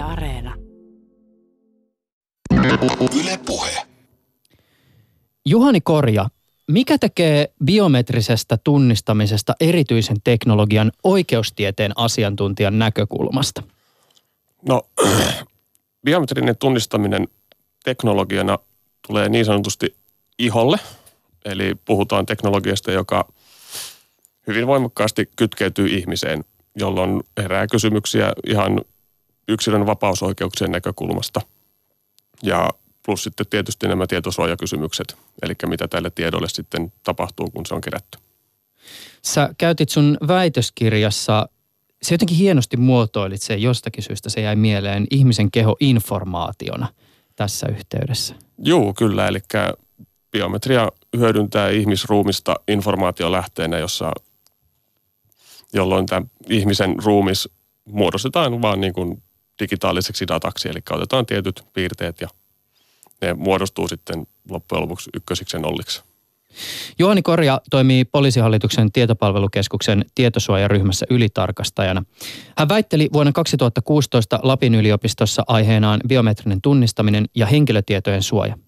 Yle Areena. Yle Puhe. Juhani Korja, mikä tekee biometrisestä tunnistamisesta erityisen teknologian oikeustieteen asiantuntijan näkökulmasta? No, biometrinen tunnistaminen teknologiana tulee niin sanotusti iholle. Eli puhutaan teknologiasta, joka hyvin voimakkaasti kytkeytyy ihmiseen, jolloin herää kysymyksiä ihan yksilön vapausoikeuksien näkökulmasta. Ja plus sitten tietysti nämä tietosuojakysymykset, eli mitä tälle tiedolle sitten tapahtuu, kun se on kerätty. Sä käytit sun väitöskirjassa, se jotenkin hienosti muotoilit se jostakin syystä, se jäi mieleen ihmisen keho informaationa tässä yhteydessä. Joo, kyllä, eli biometria hyödyntää ihmisruumista informaatiolähteenä, jossa, jolloin tämä ihmisen ruumis muodostetaan vaan niin kuin digitaaliseksi dataksi, eli otetaan tietyt piirteet ja ne muodostuu sitten loppujen lopuksi ykkösiksi nolliksi. Juhani Korja toimii poliisihallituksen tietopalvelukeskuksen tietosuojaryhmässä ylitarkastajana. Hän väitteli vuonna 2016 Lapin yliopistossa aiheenaan biometrinen tunnistaminen ja henkilötietojen suoja.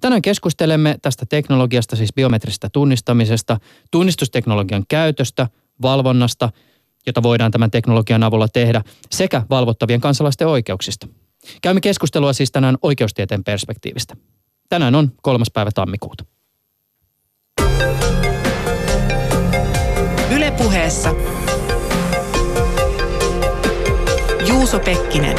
Tänään keskustelemme tästä teknologiasta, siis biometristä tunnistamisesta, tunnistusteknologian käytöstä, valvonnasta, jota voidaan tämän teknologian avulla tehdä, sekä valvottavien kansalaisten oikeuksista. Käymme keskustelua siis tänään oikeustieteen perspektiivistä. Tänään on kolmas päivä tammikuuta. Ylepuheessa Juuso Pekkinen.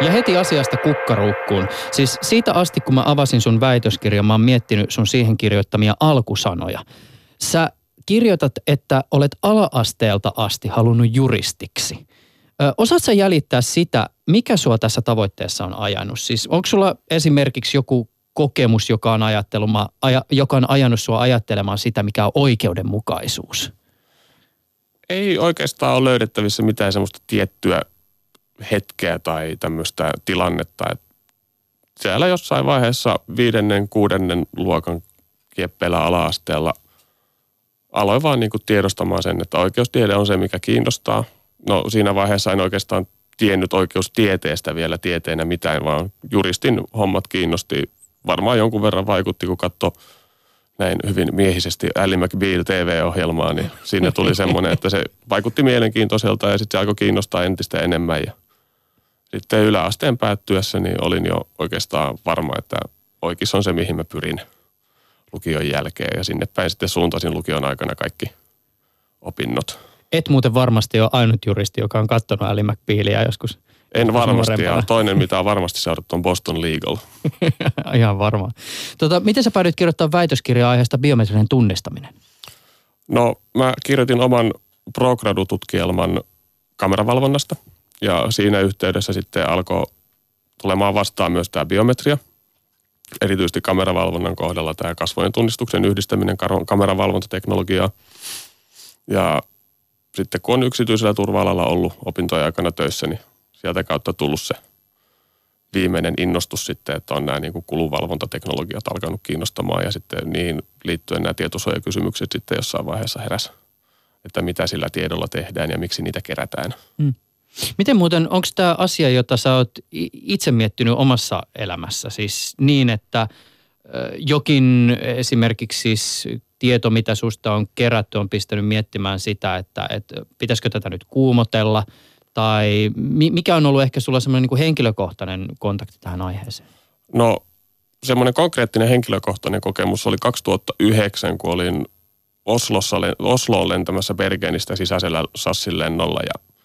Ja heti asiasta kukkaruukkuun. Siis siitä asti, kun mä avasin sun väitöskirjan, mä oon miettinyt sun siihen kirjoittamia alkusanoja. Sä kirjoitat, että olet ala-asteelta asti halunnut juristiksi. Ö, osaat sä jäljittää sitä, mikä sua tässä tavoitteessa on ajanut? Siis onko sulla esimerkiksi joku kokemus, joka on, aja, joka on ajanut sua ajattelemaan sitä, mikä on oikeudenmukaisuus? Ei oikeastaan ole löydettävissä mitään semmoista tiettyä hetkeä tai tämmöistä tilannetta. Että siellä jossain vaiheessa viidennen, kuudennen luokan kieppeillä ala-asteella aloin vaan niin kuin tiedostamaan sen, että oikeustiede on se, mikä kiinnostaa. No siinä vaiheessa en oikeastaan tiennyt oikeustieteestä vielä tieteenä mitään, vaan juristin hommat kiinnosti. Varmaan jonkun verran vaikutti, kun katsoi näin hyvin miehisesti Ally McBeal TV-ohjelmaa, niin siinä tuli semmoinen, että se vaikutti mielenkiintoiselta ja sitten se alkoi kiinnostaa entistä enemmän. Ja sitten yläasteen päättyessä niin olin jo oikeastaan varma, että oikeus on se, mihin mä pyrin lukion jälkeen. Ja sinne päin sitten suuntasin lukion aikana kaikki opinnot. Et muuten varmasti ole ainut juristi, joka on katsonut Ali McBealia joskus. En varmasti, ja toinen mitä on varmasti seurattu on Boston Legal. Ihan varmaan. Tota, miten sä päädyit kirjoittamaan väitöskirjaa aiheesta biometrinen tunnistaminen? No mä kirjoitin oman progradu-tutkielman kameravalvonnasta – ja siinä yhteydessä sitten alkoi tulemaan vastaan myös tämä biometria. Erityisesti kameravalvonnan kohdalla tämä kasvojen tunnistuksen yhdistäminen kameravalvontateknologiaa. Ja sitten kun on yksityisellä turva-alalla ollut opintojen aikana töissä, niin sieltä kautta tullut se viimeinen innostus sitten, että on nämä niin kuin kulunvalvontateknologiat alkanut kiinnostamaan ja sitten niin liittyen nämä tietosuojakysymykset sitten jossain vaiheessa heräs, että mitä sillä tiedolla tehdään ja miksi niitä kerätään. Mm. Miten muuten, onko tämä asia, jota sä oot itse miettinyt omassa elämässä? Siis niin, että jokin esimerkiksi siis tieto, mitä susta on kerätty, on pistänyt miettimään sitä, että, että pitäisikö tätä nyt kuumotella tai mikä on ollut ehkä sulla semmoinen niin henkilökohtainen kontakti tähän aiheeseen? No semmoinen konkreettinen henkilökohtainen kokemus oli 2009, kun olin Oslossa, Osloon lentämässä Bergenistä sisäisellä Sassin lennolla ja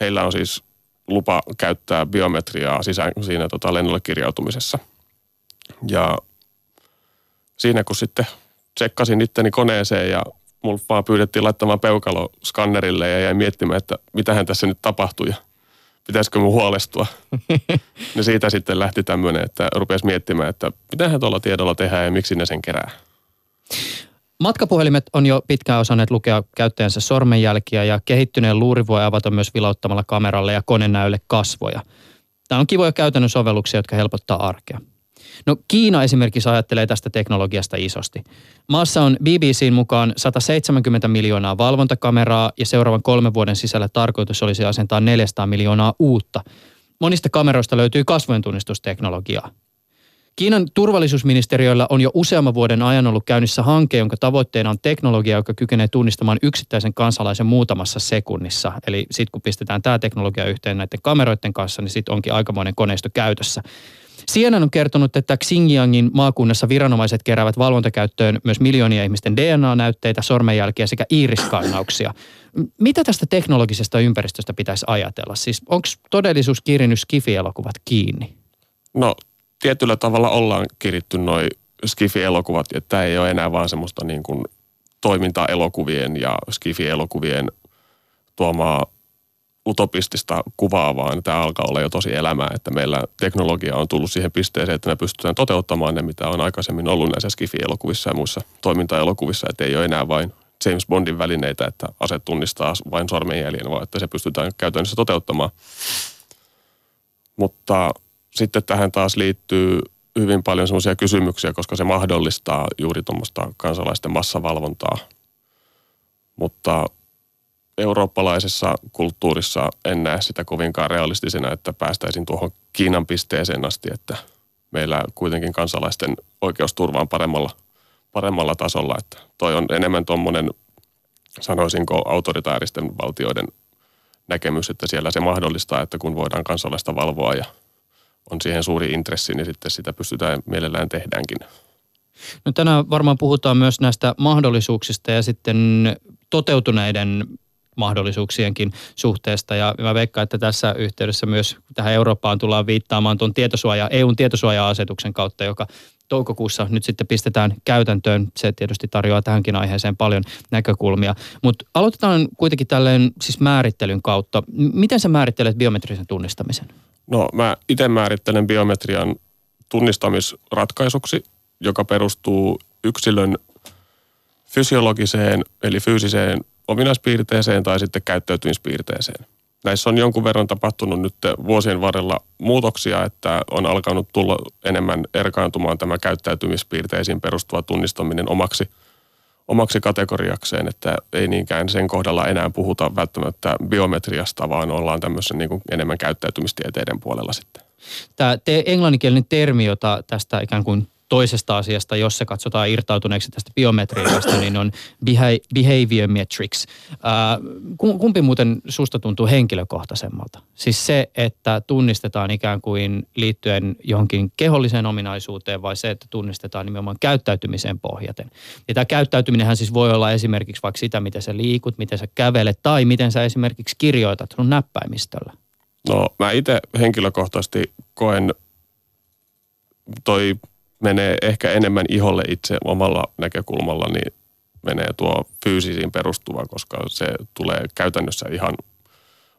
heillä on siis lupa käyttää biometriaa sisään, siinä tota lennolle kirjautumisessa. Ja siinä kun sitten tsekkasin itteni koneeseen ja mulla vaan pyydettiin laittamaan peukalo skannerille ja jäin miettimään, että mitähän tässä nyt tapahtui ja pitäisikö mun huolestua. niin siitä sitten lähti tämmöinen, että rupesi miettimään, että mitähän tuolla tiedolla tehdään ja miksi ne sen kerää. Matkapuhelimet on jo pitkään osanneet lukea käyttäjänsä sormenjälkiä ja kehittyneen luuri voi avata myös vilauttamalla kameralle ja konenäölle kasvoja. Tämä on kivoja käytännön sovelluksia, jotka helpottaa arkea. No Kiina esimerkiksi ajattelee tästä teknologiasta isosti. Maassa on BBCn mukaan 170 miljoonaa valvontakameraa ja seuraavan kolmen vuoden sisällä tarkoitus olisi asentaa 400 miljoonaa uutta. Monista kameroista löytyy kasvojen tunnistusteknologiaa. Kiinan turvallisuusministeriöllä on jo useamman vuoden ajan ollut käynnissä hanke, jonka tavoitteena on teknologia, joka kykenee tunnistamaan yksittäisen kansalaisen muutamassa sekunnissa. Eli sitten kun pistetään tämä teknologia yhteen näiden kameroiden kanssa, niin sitten onkin aikamoinen koneisto käytössä. CNN on kertonut, että Xinjiangin maakunnassa viranomaiset keräävät valvontakäyttöön myös miljoonia ihmisten DNA-näytteitä, sormenjälkiä sekä iiriskannauksia. Mitä tästä teknologisesta ympäristöstä pitäisi ajatella? Siis onko todellisuus kirinyt Skifi-elokuvat kiinni? No tietyllä tavalla ollaan kiritty noin Skifi-elokuvat, että tämä ei ole enää vaan semmoista niin kuin toiminta-elokuvien ja Skifi-elokuvien tuomaa utopistista kuvaa, vaan tämä alkaa olla jo tosi elämää, että meillä teknologia on tullut siihen pisteeseen, että me pystytään toteuttamaan ne, mitä on aikaisemmin ollut näissä Skifi-elokuvissa ja muissa toiminta-elokuvissa, että ei ole enää vain James Bondin välineitä, että aset tunnistaa vain sormenjäljen, vaan että se pystytään käytännössä toteuttamaan. Mutta sitten tähän taas liittyy hyvin paljon sellaisia kysymyksiä, koska se mahdollistaa juuri tuommoista kansalaisten massavalvontaa. Mutta eurooppalaisessa kulttuurissa en näe sitä kovinkaan realistisena, että päästäisiin tuohon Kiinan pisteeseen asti, että meillä kuitenkin kansalaisten oikeusturva on paremmalla, paremmalla tasolla. Että toi on enemmän tuommoinen, sanoisinko, autoritaaristen valtioiden näkemys, että siellä se mahdollistaa, että kun voidaan kansalaista valvoa ja on siihen suuri intressi, niin sitten sitä pystytään mielellään tehdäänkin. No tänään varmaan puhutaan myös näistä mahdollisuuksista ja sitten toteutuneiden mahdollisuuksienkin suhteesta. Ja mä veikkaan, että tässä yhteydessä myös tähän Eurooppaan tullaan viittaamaan tuon tietosuoja, EUn tietosuoja-asetuksen kautta, joka toukokuussa nyt sitten pistetään käytäntöön. Se tietysti tarjoaa tähänkin aiheeseen paljon näkökulmia. Mutta aloitetaan kuitenkin tälleen siis määrittelyn kautta. Miten sä määrittelet biometrisen tunnistamisen? No mä itse määrittelen biometrian tunnistamisratkaisuksi, joka perustuu yksilön fysiologiseen eli fyysiseen ominaispiirteeseen tai sitten käyttäytymispiirteeseen. Näissä on jonkun verran tapahtunut nyt vuosien varrella muutoksia, että on alkanut tulla enemmän erkaantumaan tämä käyttäytymispiirteisiin perustuva tunnistaminen omaksi, omaksi kategoriakseen, että ei niinkään sen kohdalla enää puhuta välttämättä biometriasta, vaan ollaan tämmöisen niin kuin enemmän käyttäytymistieteiden puolella sitten. Tämä te, englanninkielinen termi, jota tästä ikään kuin toisesta asiasta, jos se katsotaan irtautuneeksi tästä biometriikasta, niin on behavior metrics. kumpi muuten susta tuntuu henkilökohtaisemmalta? Siis se, että tunnistetaan ikään kuin liittyen johonkin keholliseen ominaisuuteen vai se, että tunnistetaan nimenomaan käyttäytymiseen pohjaten. Ja tämä käyttäytyminenhän siis voi olla esimerkiksi vaikka sitä, miten sä liikut, miten sä kävelet tai miten sä esimerkiksi kirjoitat sun näppäimistöllä. No mä itse henkilökohtaisesti koen toi menee ehkä enemmän iholle itse omalla näkökulmalla, niin menee tuo fyysisiin perustuva, koska se tulee käytännössä ihan,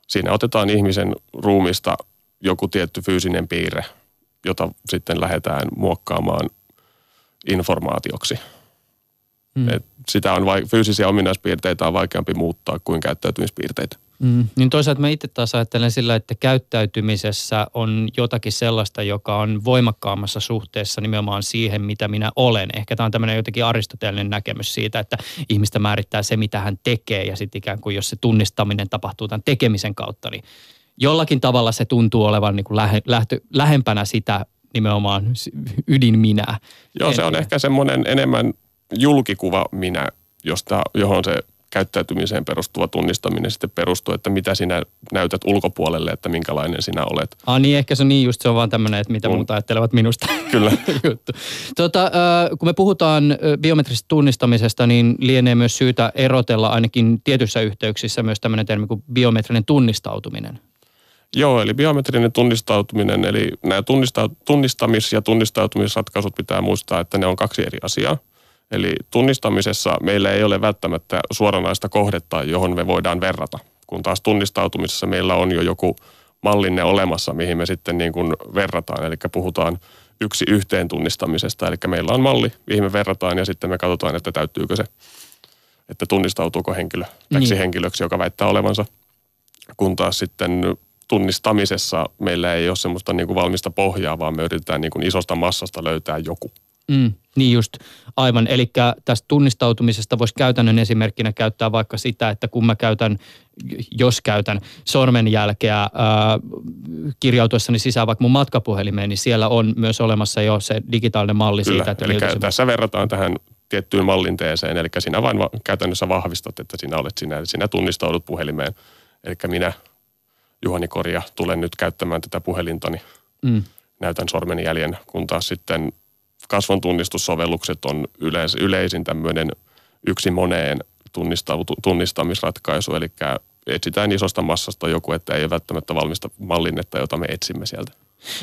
siinä otetaan ihmisen ruumista joku tietty fyysinen piirre, jota sitten lähdetään muokkaamaan informaatioksi. Mm. Et sitä on vai, fyysisiä ominaispiirteitä on vaikeampi muuttaa kuin käyttäytymispiirteitä. Mm, niin toisaalta mä itse taas ajattelen sillä, että käyttäytymisessä on jotakin sellaista, joka on voimakkaammassa suhteessa nimenomaan siihen, mitä minä olen. Ehkä tämä on tämmöinen jotenkin aristoteellinen näkemys siitä, että ihmistä määrittää se, mitä hän tekee ja sitten ikään kuin jos se tunnistaminen tapahtuu tämän tekemisen kautta, niin jollakin tavalla se tuntuu olevan niin kuin lähe, lähtö, lähempänä sitä nimenomaan ydin minä. Joo, se on ehkä semmoinen enemmän julkikuva minä, josta, johon se käyttäytymiseen perustuva tunnistaminen sitten perustuu, että mitä sinä näytät ulkopuolelle, että minkälainen sinä olet. Ah niin, ehkä se on niin just, se on vaan tämmöinen, että mitä muut ajattelevat minusta. Kyllä. juttu. Tota, kun me puhutaan biometrisestä tunnistamisesta, niin lienee myös syytä erotella ainakin tietyissä yhteyksissä myös tämmöinen termi kuin biometrinen tunnistautuminen. Joo, eli biometrinen tunnistautuminen, eli nämä tunnistamis- ja tunnistautumisratkaisut pitää muistaa, että ne on kaksi eri asiaa. Eli tunnistamisessa meillä ei ole välttämättä suoranaista kohdetta, johon me voidaan verrata, kun taas tunnistautumisessa meillä on jo joku mallinne olemassa, mihin me sitten niin kuin verrataan. Eli puhutaan yksi yhteen tunnistamisesta, eli meillä on malli, mihin me verrataan ja sitten me katsotaan, että täyttyykö se, että tunnistautuuko henkilö täksi niin. henkilöksi, joka väittää olevansa. Kun taas sitten tunnistamisessa meillä ei ole semmoista niin kuin valmista pohjaa, vaan me yritetään niin kuin isosta massasta löytää joku. Mm, niin just, aivan. Eli tästä tunnistautumisesta voisi käytännön esimerkkinä käyttää vaikka sitä, että kun mä käytän, jos käytän sormenjälkeä ää, kirjautuessani sisään vaikka mun matkapuhelimeen, niin siellä on myös olemassa jo se digitaalinen malli Kyllä, siitä. Että eli miltä se- tässä verrataan tähän tiettyyn mallinteeseen, eli sinä vain va- käytännössä vahvistat, että sinä olet sinä, eli sinä tunnistaudut puhelimeen. Eli minä, Juhani Korja, tulen nyt käyttämään tätä puhelintani, Mm. näytän sormenjäljen, kun taas sitten kasvon tunnistussovellukset on yleis, yleisin tämmöinen yksi moneen tunnistamisratkaisu, eli etsitään isosta massasta joku, että ei ole välttämättä valmista mallinnetta, jota me etsimme sieltä.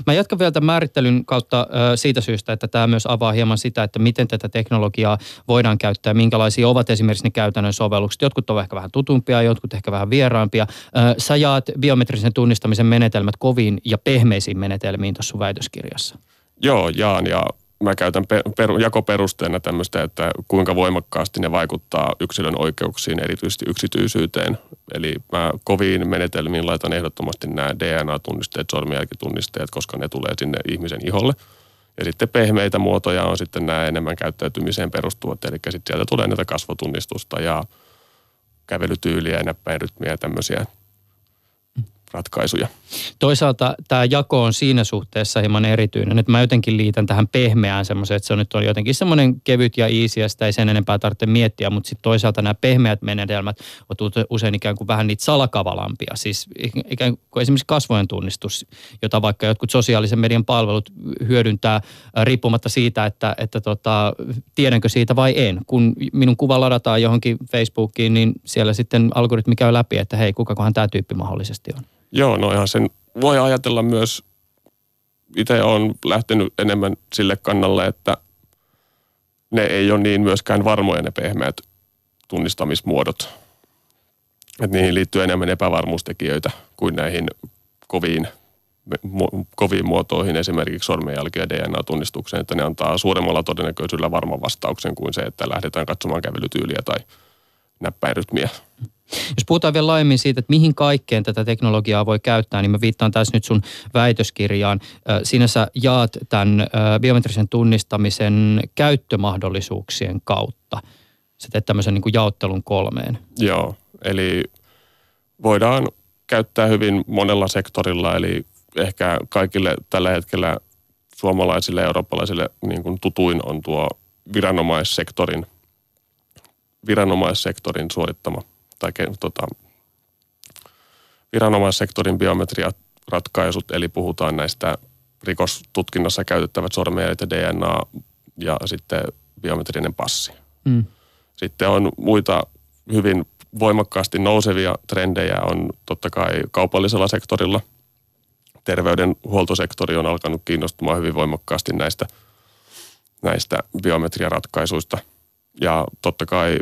Mä jatkan vielä tämän määrittelyn kautta siitä syystä, että tämä myös avaa hieman sitä, että miten tätä teknologiaa voidaan käyttää, minkälaisia ovat esimerkiksi ne käytännön sovellukset. Jotkut ovat ehkä vähän tutumpia, jotkut ehkä vähän vieraampia. Sä jaat biometrisen tunnistamisen menetelmät koviin ja pehmeisiin menetelmiin tuossa väitöskirjassa. Joo, jaan ja mä käytän pe- per- jakoperusteena tämmöistä, että kuinka voimakkaasti ne vaikuttaa yksilön oikeuksiin, erityisesti yksityisyyteen. Eli mä koviin menetelmiin laitan ehdottomasti nämä DNA-tunnisteet, sormenjälkitunnisteet, koska ne tulee sinne ihmisen iholle. Ja sitten pehmeitä muotoja on sitten nämä enemmän käyttäytymiseen perustuvat, eli sitten sieltä tulee näitä kasvotunnistusta ja kävelytyyliä ja näppäinrytmiä ja tämmöisiä ratkaisuja. Toisaalta tämä jako on siinä suhteessa hieman erityinen, että mä jotenkin liitän tähän pehmeään semmoisen, että se on nyt on jotenkin semmoinen kevyt ja easy ja sitä ei sen enempää tarvitse miettiä, mutta sitten toisaalta nämä pehmeät menetelmät ovat usein ikään kuin vähän niitä salakavalampia, siis ikään kuin esimerkiksi kasvojen tunnistus, jota vaikka jotkut sosiaalisen median palvelut hyödyntää äh, riippumatta siitä, että, että tota, tiedänkö siitä vai en. Kun minun kuva ladataan johonkin Facebookiin, niin siellä sitten algoritmi käy läpi, että hei, kukakohan tämä tyyppi mahdollisesti on. Joo, no ihan sen voi ajatella myös, itse olen lähtenyt enemmän sille kannalle, että ne ei ole niin myöskään varmoja ne pehmeät tunnistamismuodot. Että niihin liittyy enemmän epävarmuustekijöitä kuin näihin koviin, koviin muotoihin, esimerkiksi sormenjälki- ja DNA-tunnistukseen, että ne antaa suuremmalla todennäköisyydellä varman vastauksen kuin se, että lähdetään katsomaan kävelytyyliä tai näppäinrytmiä. Jos puhutaan vielä laajemmin siitä, että mihin kaikkeen tätä teknologiaa voi käyttää, niin mä viittaan tässä nyt sun väitöskirjaan. Siinä sä jaat tämän biometrisen tunnistamisen käyttömahdollisuuksien kautta. Sä teet tämmöisen niin kuin jaottelun kolmeen. Joo, eli voidaan käyttää hyvin monella sektorilla, eli ehkä kaikille tällä hetkellä suomalaisille ja eurooppalaisille niin kuin tutuin on tuo viranomaissektorin, viranomaissektorin suorittama tai tota, viranomaissektorin biometriaratkaisut, eli puhutaan näistä rikostutkinnassa käytettävät sormenjäljet ja DNA ja sitten biometrinen passi. Mm. Sitten on muita hyvin voimakkaasti nousevia trendejä on totta kai kaupallisella sektorilla. Terveydenhuoltosektori on alkanut kiinnostumaan hyvin voimakkaasti näistä, näistä biometriaratkaisuista. Ja totta kai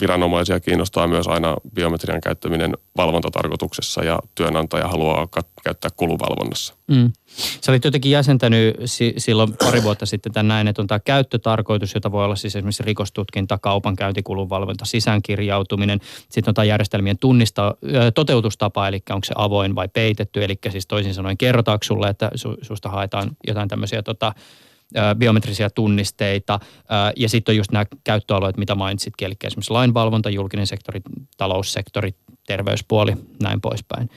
viranomaisia kiinnostaa myös aina biometrian käyttäminen valvontatarkoituksessa ja työnantaja haluaa kat- käyttää kuluvalvonnassa. Mm. Sä olit jotenkin jäsentänyt si- silloin pari vuotta sitten tämän näin, että on tämä käyttötarkoitus, jota voi olla siis esimerkiksi rikostutkinta, kaupankäyntikulun valvonta, sisäänkirjautuminen. Sitten on tämä järjestelmien tunnista, toteutustapa, eli onko se avoin vai peitetty, eli siis toisin sanoen kerrotaanko sulle, että su- susta haetaan jotain tämmöisiä tota, biometrisiä tunnisteita. Ja sitten on just nämä käyttöalueet, mitä mainitsitkin, eli esimerkiksi lainvalvonta, julkinen sektori, taloussektori, terveyspuoli, näin poispäin.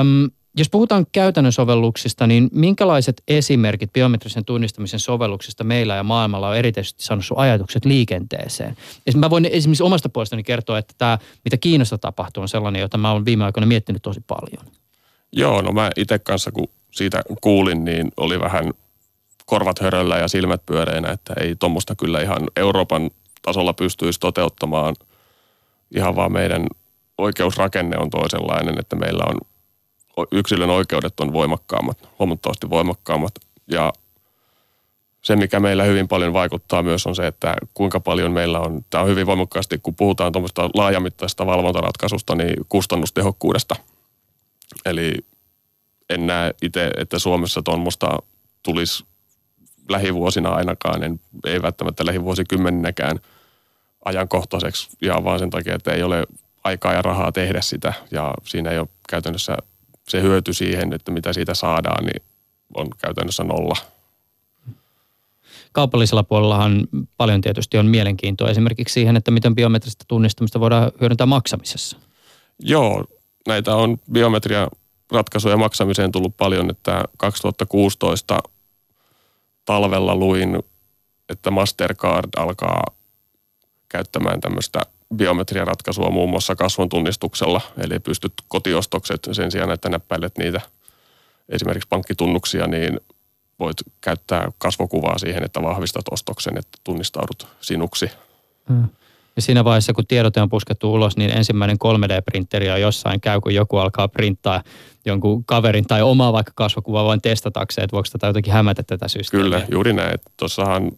Öm, jos puhutaan käytännön sovelluksista, niin minkälaiset esimerkit biometrisen tunnistamisen sovelluksista meillä ja maailmalla on erityisesti saanut sun ajatukset liikenteeseen? Mä voin esimerkiksi omasta puolestani kertoa, että tämä, mitä Kiinassa tapahtuu, on sellainen, jota mä olen viime aikoina miettinyt tosi paljon. Joo, no mä itse kanssa kun siitä kuulin, niin oli vähän korvat höröllä ja silmät pyöreinä, että ei tuommoista kyllä ihan Euroopan tasolla pystyisi toteuttamaan. Ihan vaan meidän oikeusrakenne on toisenlainen, että meillä on yksilön oikeudet on voimakkaammat, huomattavasti voimakkaammat. Ja se, mikä meillä hyvin paljon vaikuttaa myös on se, että kuinka paljon meillä on, tämä on hyvin voimakkaasti, kun puhutaan tuommoista laajamittaisesta valvontaratkaisusta, niin kustannustehokkuudesta. Eli en näe itse, että Suomessa tuommoista tulisi lähivuosina ainakaan, en, ei välttämättä lähivuosikymmeninäkään ajankohtaiseksi, ihan vaan sen takia, että ei ole aikaa ja rahaa tehdä sitä, ja siinä ei ole käytännössä se hyöty siihen, että mitä siitä saadaan, niin on käytännössä nolla. Kaupallisella puolellahan paljon tietysti on mielenkiintoa esimerkiksi siihen, että miten biometristä tunnistamista voidaan hyödyntää maksamisessa. Joo, näitä on biometria ratkaisuja maksamiseen tullut paljon, että 2016 talvella luin, että Mastercard alkaa käyttämään tämmöistä biometriaratkaisua muun muassa kasvon tunnistuksella, eli pystyt kotiostokset sen sijaan, että näppäilet niitä esimerkiksi pankkitunnuksia, niin voit käyttää kasvokuvaa siihen, että vahvistat ostoksen, että tunnistaudut sinuksi. Hmm. Ja siinä vaiheessa, kun tiedote on puskettu ulos, niin ensimmäinen 3D-printeri on jossain käy, kun joku alkaa printtaa jonkun kaverin tai omaa vaikka kasvokuvaa vain testatakseen, että voiko tätä jotenkin hämätä tätä systeemiä. Kyllä, juuri näin. Tuossahan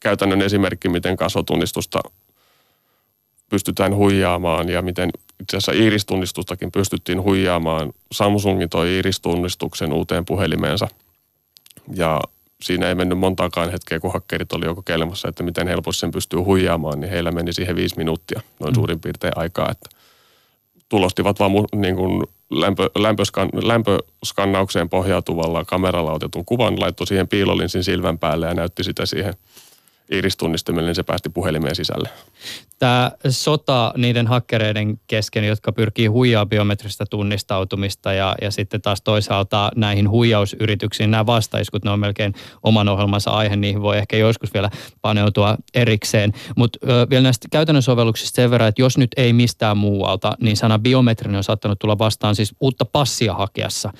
käytännön esimerkki, miten kasvotunnistusta pystytään huijaamaan ja miten itse asiassa iristunnistustakin pystyttiin huijaamaan. Samsungin toi iristunnistuksen uuteen puhelimeensa ja siinä ei mennyt montaakaan hetkeä, kun hakkerit oli jo kokeilemassa, että miten helposti sen pystyy huijaamaan, niin heillä meni siihen viisi minuuttia noin mm. suurin piirtein aikaa, että tulostivat vaan niin kuin lämpö, lämpöskan, lämpöskannaukseen pohjautuvalla kameralla otetun kuvan, laittoi siihen piilolinsin silmän päälle ja näytti sitä siihen iristunnistimelle, niin se päästi puhelimeen sisälle tämä sota niiden hakkereiden kesken, jotka pyrkii huijaa biometristä tunnistautumista ja, ja sitten taas toisaalta näihin huijausyrityksiin nämä vastaiskut, ne on melkein oman ohjelmansa aihe, niihin voi ehkä joskus vielä paneutua erikseen. Mutta vielä näistä käytännön sovelluksista sen verran, että jos nyt ei mistään muualta, niin sana biometrinen on saattanut tulla vastaan siis uutta passia hakeassa.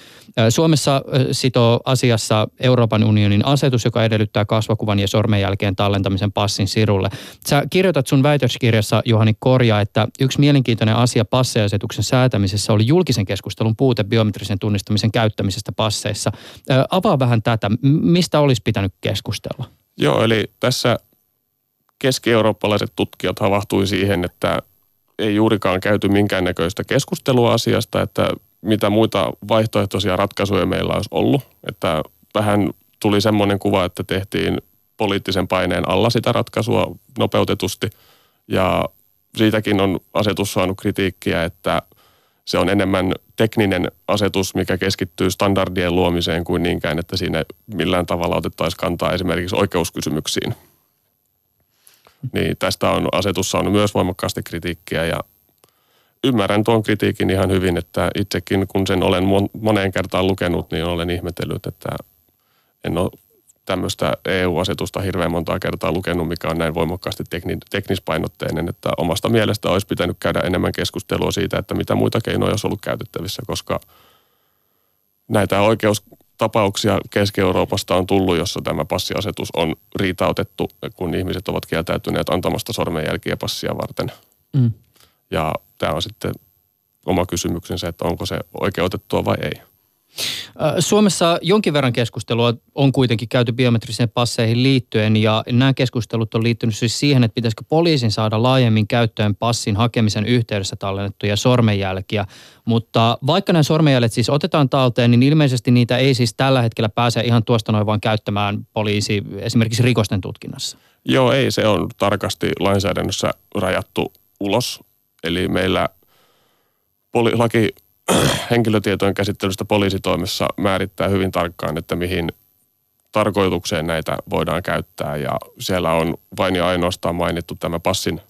Suomessa sitoo asiassa Euroopan unionin asetus, joka edellyttää kasvakuvan ja sormenjälkeen tallentamisen passin sirulle. Sä kirjoitat sun väitöskirjassa kirjassa Juhani korjaa, että yksi mielenkiintoinen asia passeasetuksen säätämisessä oli julkisen keskustelun puute biometrisen tunnistamisen käyttämisestä passeissa. Avaa vähän tätä. Mistä olisi pitänyt keskustella? Joo, eli tässä keski-eurooppalaiset tutkijat havahtui siihen, että ei juurikaan käyty minkäännäköistä keskustelua asiasta, että mitä muita vaihtoehtoisia ratkaisuja meillä olisi ollut. Että vähän tuli semmoinen kuva, että tehtiin poliittisen paineen alla sitä ratkaisua nopeutetusti – ja siitäkin on asetus saanut kritiikkiä, että se on enemmän tekninen asetus, mikä keskittyy standardien luomiseen kuin niinkään, että siinä millään tavalla otettaisiin kantaa esimerkiksi oikeuskysymyksiin. Niin tästä on asetus saanut myös voimakkaasti kritiikkiä ja ymmärrän tuon kritiikin ihan hyvin, että itsekin kun sen olen moneen kertaan lukenut, niin olen ihmetellyt, että en ole tämmöistä EU-asetusta hirveän montaa kertaa lukenut, mikä on näin voimakkaasti tekni, teknispainotteinen, että omasta mielestä olisi pitänyt käydä enemmän keskustelua siitä, että mitä muita keinoja olisi ollut käytettävissä, koska näitä oikeustapauksia Keski-Euroopasta on tullut, jossa tämä passiasetus on riitautettu, kun ihmiset ovat kieltäytyneet antamasta sormenjälkiä passia varten. Mm. Ja tämä on sitten oma kysymyksensä, että onko se oikeutettua vai ei. Suomessa jonkin verran keskustelua on kuitenkin käyty biometrisiin passeihin liittyen ja nämä keskustelut on liittynyt siis siihen, että pitäisikö poliisin saada laajemmin käyttöön passin hakemisen yhteydessä tallennettuja sormenjälkiä. Mutta vaikka nämä sormenjäljet siis otetaan talteen, niin ilmeisesti niitä ei siis tällä hetkellä pääse ihan tuosta noin vaan käyttämään poliisi esimerkiksi rikosten tutkinnassa. Joo, ei. Se on tarkasti lainsäädännössä rajattu ulos. Eli meillä poli- laki henkilötietojen käsittelystä poliisitoimessa määrittää hyvin tarkkaan, että mihin tarkoitukseen näitä voidaan käyttää ja siellä on vain ja ainoastaan mainittu tämä passin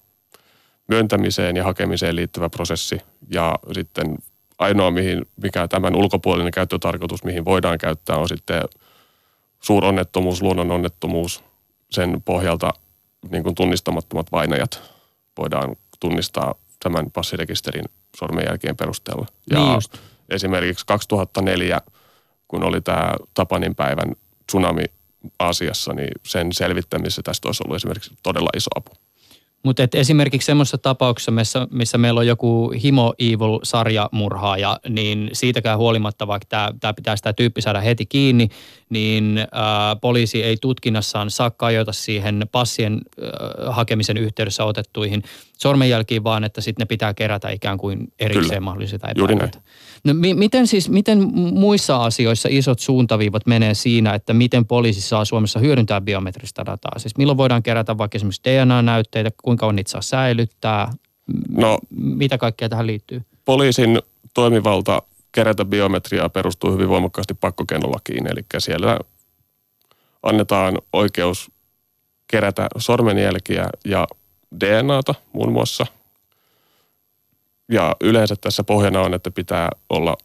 myöntämiseen ja hakemiseen liittyvä prosessi ja sitten ainoa, mihin, mikä tämän ulkopuolinen käyttötarkoitus, mihin voidaan käyttää, on sitten suuronnettomuus, luonnononnettomuus. Sen pohjalta niin kuin tunnistamattomat vainajat voidaan tunnistaa tämän passirekisterin sormenjälkien perusteella. Ja niin just. esimerkiksi 2004, kun oli tämä Tapanin päivän tsunami Aasiassa, niin sen selvittämisessä tästä olisi ollut esimerkiksi todella iso apu. Mutta esimerkiksi semmoisessa tapauksessa, missä, missä meillä on joku Himo Evil sarjamurhaaja, niin siitäkään huolimatta, vaikka tämä, tämä pitäisi tämä tyyppi saada heti kiinni, niin ää, poliisi ei tutkinnassaan saa kajota siihen passien ää, hakemisen yhteydessä otettuihin sormenjälkiin, vaan että sitten ne pitää kerätä ikään kuin erikseen Kyllä. mahdollisesti. Näin. No, mi- miten siis, miten muissa asioissa isot suuntaviivat menee siinä, että miten poliisi saa Suomessa hyödyntää biometristä dataa? Siis milloin voidaan kerätä vaikka esimerkiksi DNA-näytteitä, kuinka on niitä saa säilyttää, no, mitä kaikkea tähän liittyy? Poliisin toimivalta kerätä biometriaa perustuu hyvin voimakkaasti pakkokeinolakiin, eli siellä annetaan oikeus kerätä sormenjälkiä ja DNAta muun muassa. Ja yleensä tässä pohjana on, että pitää olla,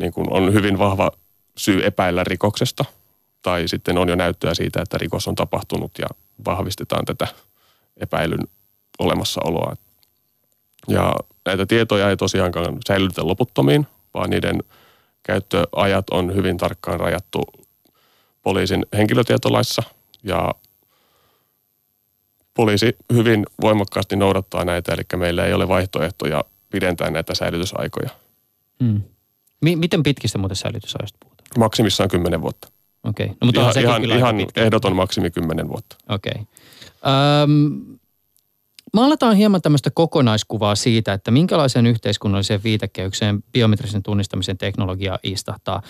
niin kuin on hyvin vahva syy epäillä rikoksesta, tai sitten on jo näyttöä siitä, että rikos on tapahtunut ja vahvistetaan tätä epäilyn olemassaoloa. Ja näitä tietoja ei tosiaankaan säilytetä loputtomiin, vaan niiden käyttöajat on hyvin tarkkaan rajattu poliisin henkilötietolaissa ja poliisi hyvin voimakkaasti noudattaa näitä, eli meillä ei ole vaihtoehtoja pidentää näitä säilytysaikoja. Hmm. M- miten pitkistä muuten säilytysajoista puhutaan? Maksimissaan 10 vuotta. Okei. Okay. No, mutta ihan, ihan, ihan ehdoton maksimi 10 vuotta. Okei. Okay. Öm, maalataan hieman tämmöistä kokonaiskuvaa siitä, että minkälaiseen yhteiskunnalliseen viitekehykseen biometrisen tunnistamisen teknologia istahtaa.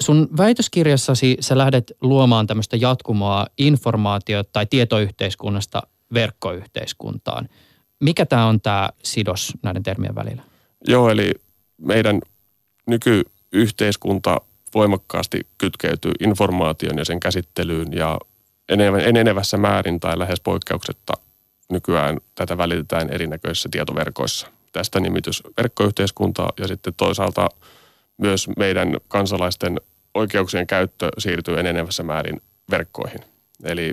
Sun väitöskirjassasi sä lähdet luomaan tämmöistä jatkumoa informaatio- tai tietoyhteiskunnasta verkkoyhteiskuntaan. Mikä tämä on tämä sidos näiden termien välillä? Joo, eli meidän nykyyhteiskunta voimakkaasti kytkeytyy informaation ja sen käsittelyyn ja enenevässä määrin tai lähes poikkeuksetta nykyään tätä välitetään erinäköisissä tietoverkoissa. Tästä nimitys verkkoyhteiskunta ja sitten toisaalta myös meidän kansalaisten oikeuksien käyttö siirtyy enenevässä määrin verkkoihin. Eli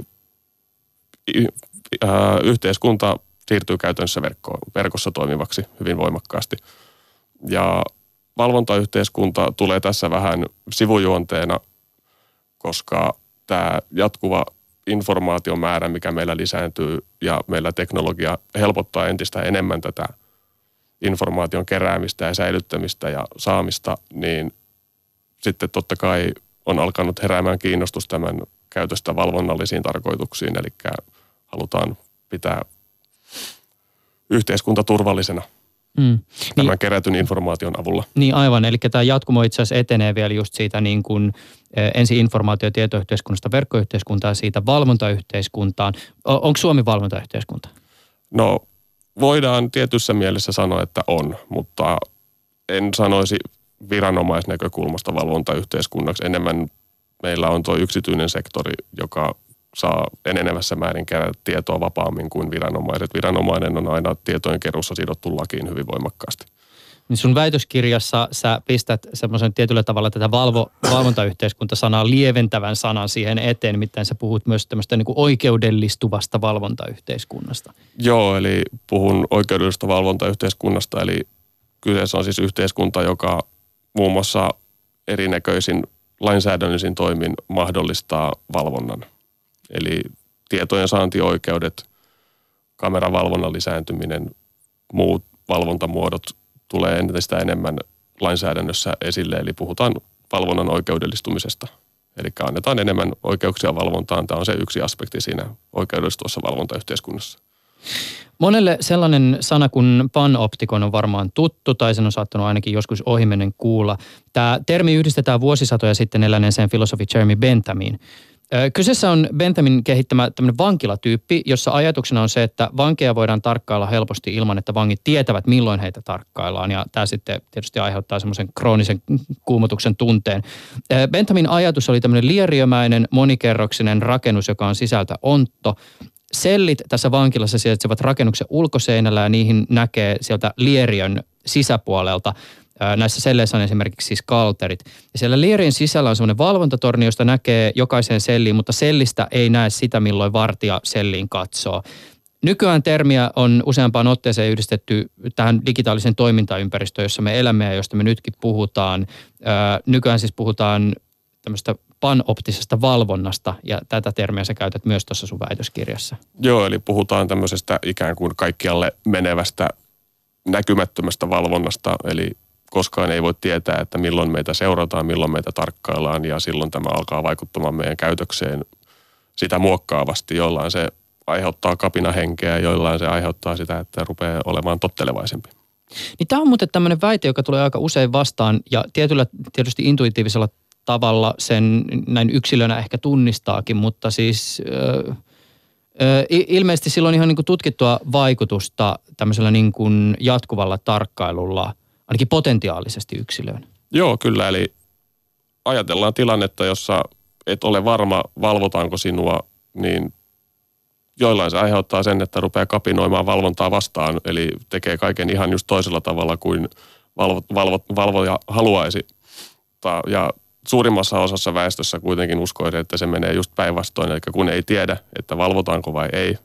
äh, yhteiskunta siirtyy käytännössä verkkoon, verkossa toimivaksi hyvin voimakkaasti. Ja valvontayhteiskunta tulee tässä vähän sivujuonteena, koska tämä jatkuva informaation määrä, mikä meillä lisääntyy ja meillä teknologia helpottaa entistä enemmän tätä informaation keräämistä ja säilyttämistä ja saamista, niin sitten totta kai on alkanut heräämään kiinnostus tämän käytöstä valvonnallisiin tarkoituksiin, eli halutaan pitää yhteiskunta turvallisena – mm. tämän niin, kerätyn informaation avulla. Niin aivan, eli tämä jatkumo itse asiassa etenee vielä just siitä niin kuin ensin informaatio- ja tietoyhteiskunnasta verkkoyhteiskuntaan siitä valvontayhteiskuntaan. Onko Suomi valvontayhteiskunta? No voidaan tietyssä mielessä sanoa, että on, mutta en sanoisi viranomaisnäkökulmasta valvontayhteiskunnaksi. Enemmän meillä on tuo yksityinen sektori, joka saa enenevässä määrin kerätä tietoa vapaammin kuin viranomaiset. Viranomainen on aina tietojen keruussa sidottu lakiin hyvin voimakkaasti. Niin sun väitöskirjassa sä pistät semmoisen tietyllä tavalla tätä valvo, valvontayhteiskunta-sanaa lieventävän sanan siihen eteen, nimittäin sä puhut myös tämmöistä niin kuin oikeudellistuvasta valvontayhteiskunnasta. Joo, eli puhun oikeudellisesta valvontayhteiskunnasta, eli kyseessä on siis yhteiskunta, joka muun muassa erinäköisin lainsäädännöllisin toimin mahdollistaa valvonnan – Eli tietojen saantioikeudet, kameravalvonnan lisääntyminen, muut valvontamuodot tulee entistä enemmän lainsäädännössä esille, eli puhutaan valvonnan oikeudellistumisesta. Eli annetaan enemmän oikeuksia valvontaan. Tämä on se yksi aspekti siinä oikeudellistuvassa valvontayhteiskunnassa. Monelle sellainen sana kuin panoptikon on varmaan tuttu tai sen on saattanut ainakin joskus ohimennen kuulla. Tämä termi yhdistetään vuosisatoja sitten eläneeseen filosofi Jeremy Bentamiin. Kyseessä on Bentamin kehittämä tämmöinen vankilatyyppi, jossa ajatuksena on se, että vankeja voidaan tarkkailla helposti ilman, että vangit tietävät, milloin heitä tarkkaillaan. Ja tämä sitten tietysti aiheuttaa semmoisen kroonisen kuumotuksen tunteen. Bentamin ajatus oli tämmöinen lieriömäinen monikerroksinen rakennus, joka on sisältä ontto. Sellit tässä vankilassa sijaitsevat rakennuksen ulkoseinällä ja niihin näkee sieltä lieriön sisäpuolelta – Näissä selleissä on esimerkiksi siis kalterit. Ja siellä liirien sisällä on semmoinen valvontatorni, josta näkee jokaisen selliin, mutta sellistä ei näe sitä, milloin vartija selliin katsoo. Nykyään termiä on useampaan otteeseen yhdistetty tähän digitaalisen toimintaympäristöön, jossa me elämme ja josta me nytkin puhutaan. Nykyään siis puhutaan tämmöistä panoptisesta valvonnasta ja tätä termiä sä käytät myös tuossa sun väitöskirjassa. Joo, eli puhutaan tämmöisestä ikään kuin kaikkialle menevästä näkymättömästä valvonnasta, eli koskaan ei voi tietää, että milloin meitä seurataan, milloin meitä tarkkaillaan ja silloin tämä alkaa vaikuttamaan meidän käytökseen sitä muokkaavasti, jollain se aiheuttaa kapinahenkeä, jollain se aiheuttaa sitä, että rupeaa olemaan tottelevaisempi. Niin tämä on muuten tämmöinen väite, joka tulee aika usein vastaan ja tietyllä tietysti intuitiivisella tavalla sen näin yksilönä ehkä tunnistaakin, mutta siis ö, ö, ilmeisesti silloin ihan niin kuin tutkittua vaikutusta tämmöisellä niin kuin jatkuvalla tarkkailulla – ainakin potentiaalisesti yksilöön. Joo, kyllä. Eli ajatellaan tilannetta, jossa et ole varma, valvotaanko sinua, niin joillain se aiheuttaa sen, että rupeaa kapinoimaan valvontaa vastaan, eli tekee kaiken ihan just toisella tavalla kuin valvo, valvo, valvoja haluaisi. Ja suurimmassa osassa väestössä kuitenkin uskoisin, että se menee just päinvastoin, eli kun ei tiedä, että valvotaanko vai ei,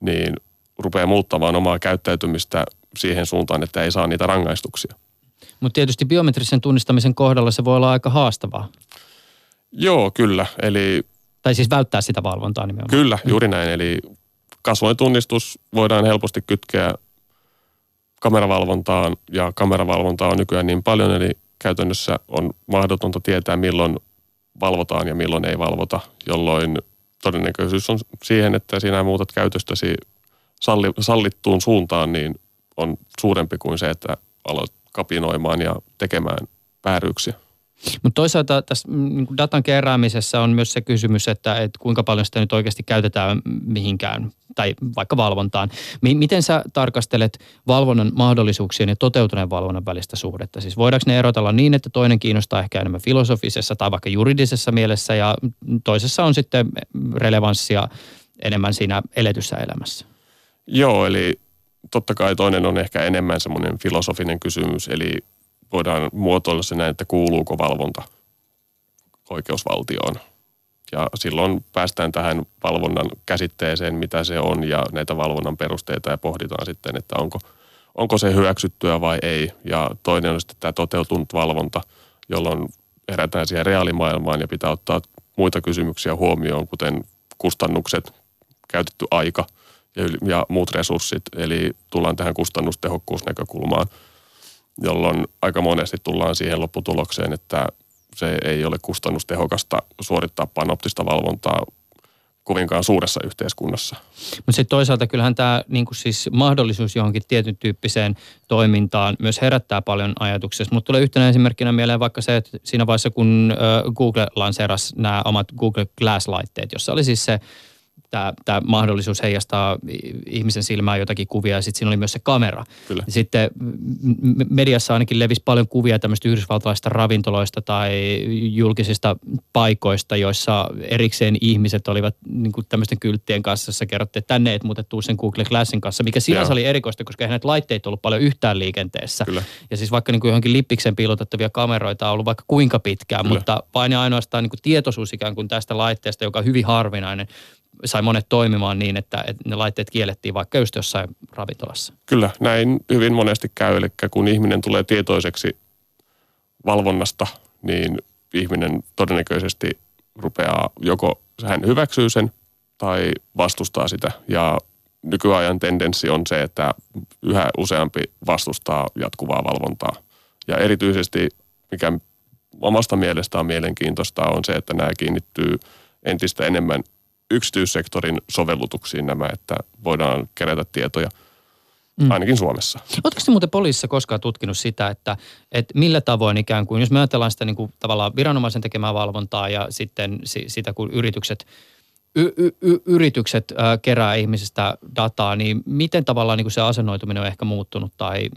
niin rupeaa muuttamaan omaa käyttäytymistä siihen suuntaan, että ei saa niitä rangaistuksia. Mutta tietysti biometrisen tunnistamisen kohdalla se voi olla aika haastavaa. Joo, kyllä. Eli tai siis välttää sitä valvontaa nimenomaan. Kyllä, juuri näin. Eli kasvointunnistus voidaan helposti kytkeä kameravalvontaan ja kameravalvontaa on nykyään niin paljon, eli käytännössä on mahdotonta tietää milloin valvotaan ja milloin ei valvota, jolloin todennäköisyys on siihen, että sinä muutat käytöstäsi salli, sallittuun suuntaan, niin on suurempi kuin se, että aloit kapinoimaan ja tekemään vääryyksiä. Mutta toisaalta tässä mm, niin datan keräämisessä on myös se kysymys, että, että kuinka paljon sitä nyt oikeasti käytetään mihinkään tai vaikka valvontaan. Miten sä tarkastelet valvonnan mahdollisuuksien ja toteutuneen valvonnan välistä suhdetta? Siis voidaanko ne erotella niin, että toinen kiinnostaa ehkä enemmän filosofisessa tai vaikka juridisessa mielessä ja toisessa on sitten relevanssia enemmän siinä eletyssä elämässä? Joo, eli totta kai toinen on ehkä enemmän semmoinen filosofinen kysymys, eli voidaan muotoilla se näin, että kuuluuko valvonta oikeusvaltioon. Ja silloin päästään tähän valvonnan käsitteeseen, mitä se on ja näitä valvonnan perusteita ja pohditaan sitten, että onko, onko se hyväksyttyä vai ei. Ja toinen on sitten tämä toteutunut valvonta, jolloin herätään siihen reaalimaailmaan ja pitää ottaa muita kysymyksiä huomioon, kuten kustannukset, käytetty aika ja, ja muut resurssit. Eli tullaan tähän kustannustehokkuusnäkökulmaan – jolloin aika monesti tullaan siihen lopputulokseen, että se ei ole kustannustehokasta suorittaa panoptista valvontaa kovinkaan suuressa yhteiskunnassa. Mutta sitten toisaalta kyllähän tämä niinku siis mahdollisuus johonkin tietyn tyyppiseen toimintaan myös herättää paljon ajatuksia. Mutta tulee yhtenä esimerkkinä mieleen vaikka se, että siinä vaiheessa kun Google lanseerasi nämä omat Google Glass-laitteet, jossa oli siis se tämä, tämä mahdollisuus heijastaa ihmisen silmään jotakin kuvia ja sitten siinä oli myös se kamera. Kyllä. Sitten mediassa ainakin levisi paljon kuvia tämmöistä yhdysvaltalaisista ravintoloista tai julkisista paikoista, joissa erikseen ihmiset olivat niin kuin tämmöisten kylttien kanssa, jossa kerrottiin, että tänne et muuten tuu sen Google Glassin kanssa, mikä sinänsä oli erikoista, koska eihän näitä laitteita ollut paljon yhtään liikenteessä. Kyllä. Ja siis vaikka niin kuin johonkin lippiksen piilotettavia kameroita on ollut vaikka kuinka pitkään, Kyllä. mutta vain ja ainoastaan niin kuin tietoisuus ikään kuin tästä laitteesta, joka on hyvin harvinainen, sai monet toimimaan niin, että, että ne laitteet kiellettiin vaikka just jossain ravintolassa. Kyllä, näin hyvin monesti käy. Eli kun ihminen tulee tietoiseksi valvonnasta, niin ihminen todennäköisesti rupeaa joko hän hyväksyy sen tai vastustaa sitä. Ja nykyajan tendenssi on se, että yhä useampi vastustaa jatkuvaa valvontaa. Ja erityisesti, mikä omasta mielestä on mielenkiintoista, on se, että nämä kiinnittyy entistä enemmän yksityissektorin sovellutuksiin nämä, että voidaan kerätä tietoja mm. ainakin Suomessa. Oletteko te muuten poliisissa koskaan tutkinut sitä, että, että millä tavoin ikään kuin, jos me ajatellaan sitä niin kuin tavallaan viranomaisen tekemää valvontaa ja sitten sitä, kun yritykset y- y- yritykset äh, kerää ihmisistä dataa, niin miten tavallaan niin kuin se asennoituminen on ehkä muuttunut tai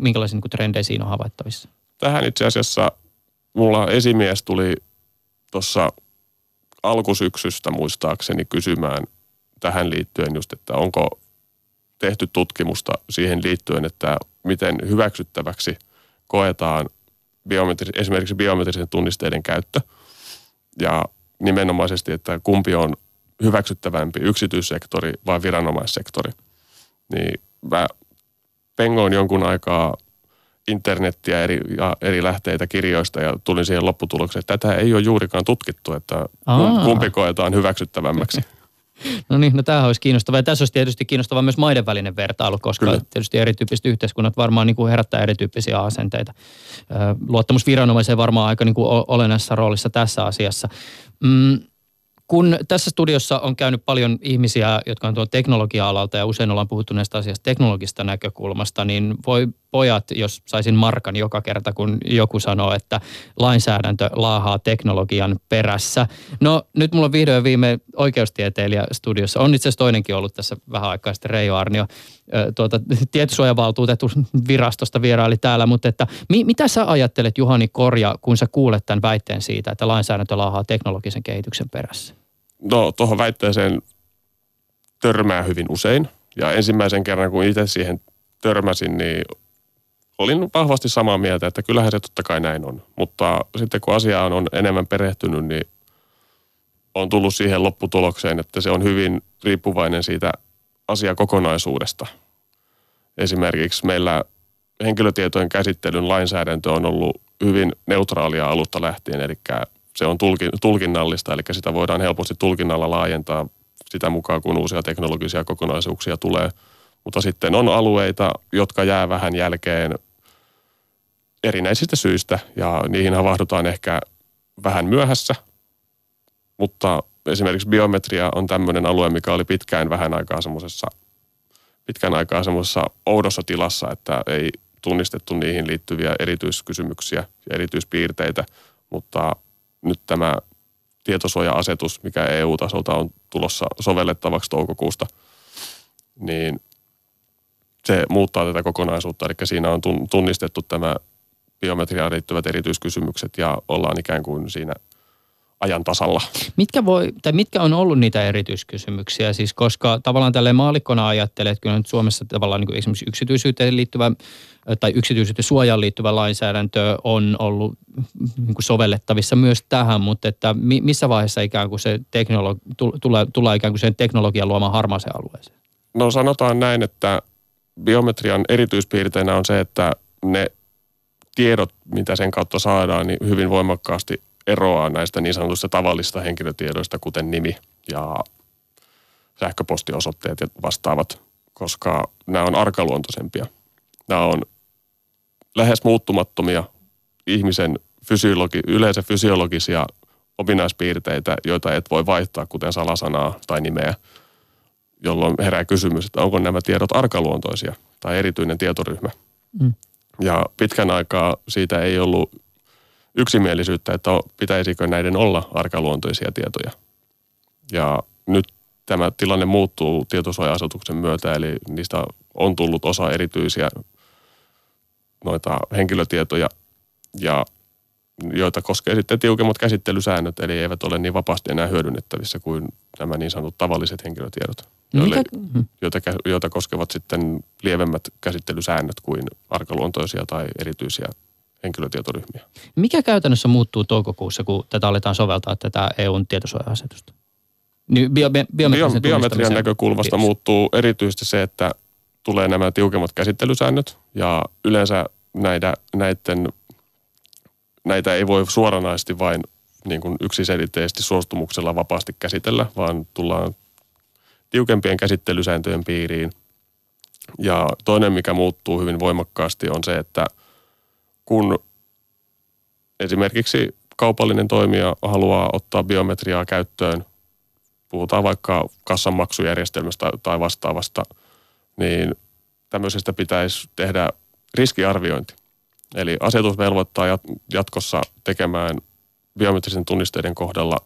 minkälaisia niin kuin trendejä siinä on havaittavissa? Tähän itse asiassa mulla esimies tuli tuossa alkusyksystä muistaakseni kysymään tähän liittyen just, että onko tehty tutkimusta siihen liittyen, että miten hyväksyttäväksi koetaan biometri, esimerkiksi biometrisen tunnisteiden käyttö ja nimenomaisesti, että kumpi on hyväksyttävämpi, yksityissektori vai viranomaissektori. Niin mä pengoin jonkun aikaa internettiä eri, ja eri lähteitä kirjoista ja tulin siihen lopputulokseen, että tätä ei ole juurikaan tutkittu, että Aa. kumpi koetaan hyväksyttävämmäksi. No niin, no tämähän olisi kiinnostavaa. Ja tässä olisi tietysti kiinnostavaa myös maiden välinen vertailu, koska Kyllä. tietysti erityyppiset yhteiskunnat varmaan niin kuin herättää erityyppisiä asenteita. Luottamus viranomaiseen varmaan aika niin kuin olennaisessa roolissa tässä asiassa. Mm, kun tässä studiossa on käynyt paljon ihmisiä, jotka on tuon teknologia-alalta ja usein ollaan puhuttu näistä asiasta teknologista näkökulmasta, niin voi pojat, jos saisin markan joka kerta, kun joku sanoo, että lainsäädäntö laahaa teknologian perässä. No nyt mulla on vihdoin viime oikeustieteilijä studiossa. On itse asiassa toinenkin ollut tässä vähän aikaa sitten, Reijo Arnio, tuota, tietosuojavaltuutettu virastosta vieraili täällä, mutta että mi, mitä sä ajattelet Juhani Korja, kun sä kuulet tämän väitteen siitä, että lainsäädäntö laahaa teknologisen kehityksen perässä? No tuohon väitteeseen törmää hyvin usein. Ja ensimmäisen kerran, kun itse siihen törmäsin, niin olin vahvasti samaa mieltä, että kyllähän se totta kai näin on. Mutta sitten kun asiaan on enemmän perehtynyt, niin on tullut siihen lopputulokseen, että se on hyvin riippuvainen siitä asiakokonaisuudesta. Esimerkiksi meillä henkilötietojen käsittelyn lainsäädäntö on ollut hyvin neutraalia alusta lähtien, eli se on tulkinnallista, eli sitä voidaan helposti tulkinnalla laajentaa sitä mukaan, kun uusia teknologisia kokonaisuuksia tulee. Mutta sitten on alueita, jotka jää vähän jälkeen erinäisistä syistä ja niihin havahdutaan ehkä vähän myöhässä. Mutta esimerkiksi biometria on tämmöinen alue, mikä oli pitkään vähän aikaa semmoisessa pitkän aikaa semmoisessa oudossa tilassa, että ei tunnistettu niihin liittyviä erityiskysymyksiä ja erityispiirteitä, mutta nyt tämä tietosuoja-asetus, mikä EU-tasolta on tulossa sovellettavaksi toukokuusta, niin se muuttaa tätä kokonaisuutta. Eli siinä on tunnistettu tämä biometriaan liittyvät erityiskysymykset ja ollaan ikään kuin siinä ajan tasalla. Mitkä, voi, tai mitkä on ollut niitä erityiskysymyksiä? Siis koska tavallaan tälle maalikkona ajattelee, että kyllä nyt Suomessa tavallaan niin kuin esimerkiksi yksityisyyteen liittyvä tai yksityisyyteen suojaan liittyvä lainsäädäntö on ollut niin kuin sovellettavissa myös tähän, mutta että missä vaiheessa ikään kuin se teknologi, tulee, tulee ikään kuin sen teknologian luomaan harmaaseen alueeseen? No sanotaan näin, että biometrian erityispiirteinä on se, että ne tiedot, mitä sen kautta saadaan, niin hyvin voimakkaasti eroaa näistä niin sanotusta tavallisista henkilötiedoista, kuten nimi ja sähköpostiosoitteet ja vastaavat, koska nämä on arkaluontoisempia. Nämä on lähes muuttumattomia ihmisen fysiologi, yleensä fysiologisia ominaispiirteitä, joita et voi vaihtaa, kuten salasanaa tai nimeä, jolloin herää kysymys, että onko nämä tiedot arkaluontoisia tai erityinen tietoryhmä. Mm. Ja pitkän aikaa siitä ei ollut yksimielisyyttä, että pitäisikö näiden olla arkaluontoisia tietoja. Ja nyt tämä tilanne muuttuu tietosuoja-asetuksen myötä, eli niistä on tullut osa erityisiä noita henkilötietoja, ja joita koskee sitten tiukemmat käsittelysäännöt, eli eivät ole niin vapaasti enää hyödynnettävissä kuin nämä niin sanotut tavalliset henkilötiedot, joille, joita, joita koskevat sitten lievemmät käsittelysäännöt kuin arkaluontoisia tai erityisiä henkilötietoryhmiä. Mikä käytännössä muuttuu toukokuussa, kun tätä aletaan soveltaa tätä EUn tietosuoja-asetusta? Niin bio, bio, biometrian näkökulmasta muuttuu erityisesti se, että tulee nämä tiukemmat käsittelysäännöt ja yleensä näitä, näiden, näitä ei voi suoranaisesti vain niin kuin yksiselitteisesti suostumuksella vapaasti käsitellä, vaan tullaan tiukempien käsittelysääntöjen piiriin. Ja toinen, mikä muuttuu hyvin voimakkaasti, on se, että kun esimerkiksi kaupallinen toimija haluaa ottaa biometriaa käyttöön, puhutaan vaikka kassanmaksujärjestelmästä tai vastaavasta, niin tämmöisestä pitäisi tehdä riskiarviointi. Eli asetus velvoittaa jatkossa tekemään biometrisen tunnisteiden kohdalla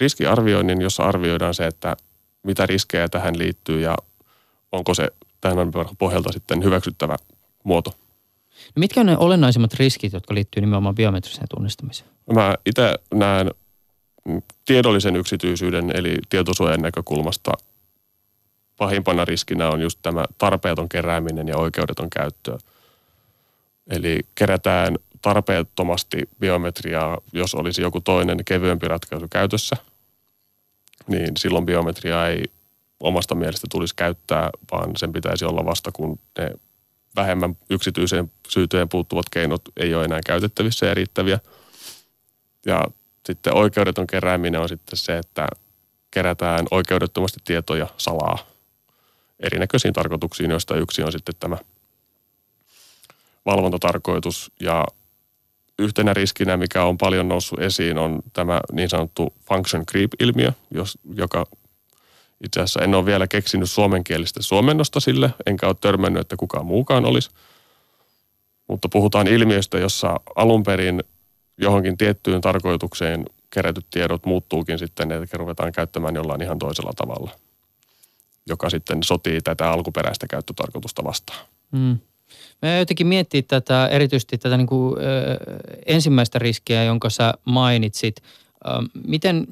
riskiarvioinnin, jossa arvioidaan se, että mitä riskejä tähän liittyy ja onko se tähän pohjalta sitten hyväksyttävä muoto. No mitkä on ne olennaisimmat riskit, jotka liittyy nimenomaan biometriseen tunnistamiseen? Mä itse näen tiedollisen yksityisyyden eli tietosuojan näkökulmasta pahimpana riskinä on just tämä tarpeeton kerääminen ja oikeudeton käyttö. Eli kerätään tarpeettomasti biometriaa, jos olisi joku toinen kevyempi ratkaisu käytössä, niin silloin biometriaa ei omasta mielestä tulisi käyttää, vaan sen pitäisi olla vasta kun ne vähemmän yksityiseen syytöjen puuttuvat keinot ei ole enää käytettävissä ja riittäviä. Ja sitten oikeudeton kerääminen on sitten se, että kerätään oikeudettomasti tietoja salaa erinäköisiin tarkoituksiin, joista yksi on sitten tämä valvontatarkoitus. Ja yhtenä riskinä, mikä on paljon noussut esiin, on tämä niin sanottu function creep-ilmiö, jos, joka itse asiassa en ole vielä keksinyt suomenkielistä suomennosta sille, enkä ole törmännyt, että kukaan muukaan olisi. Mutta puhutaan ilmiöstä, jossa alun perin johonkin tiettyyn tarkoitukseen kerätyt tiedot muuttuukin sitten, että ruvetaan käyttämään jollain ihan toisella tavalla, joka sitten sotii tätä alkuperäistä käyttötarkoitusta vastaan. Mm. Mä jotenkin miettiä tätä, erityisesti tätä niin kuin, ö, ensimmäistä riskiä, jonka sä mainitsit. Ö, miten,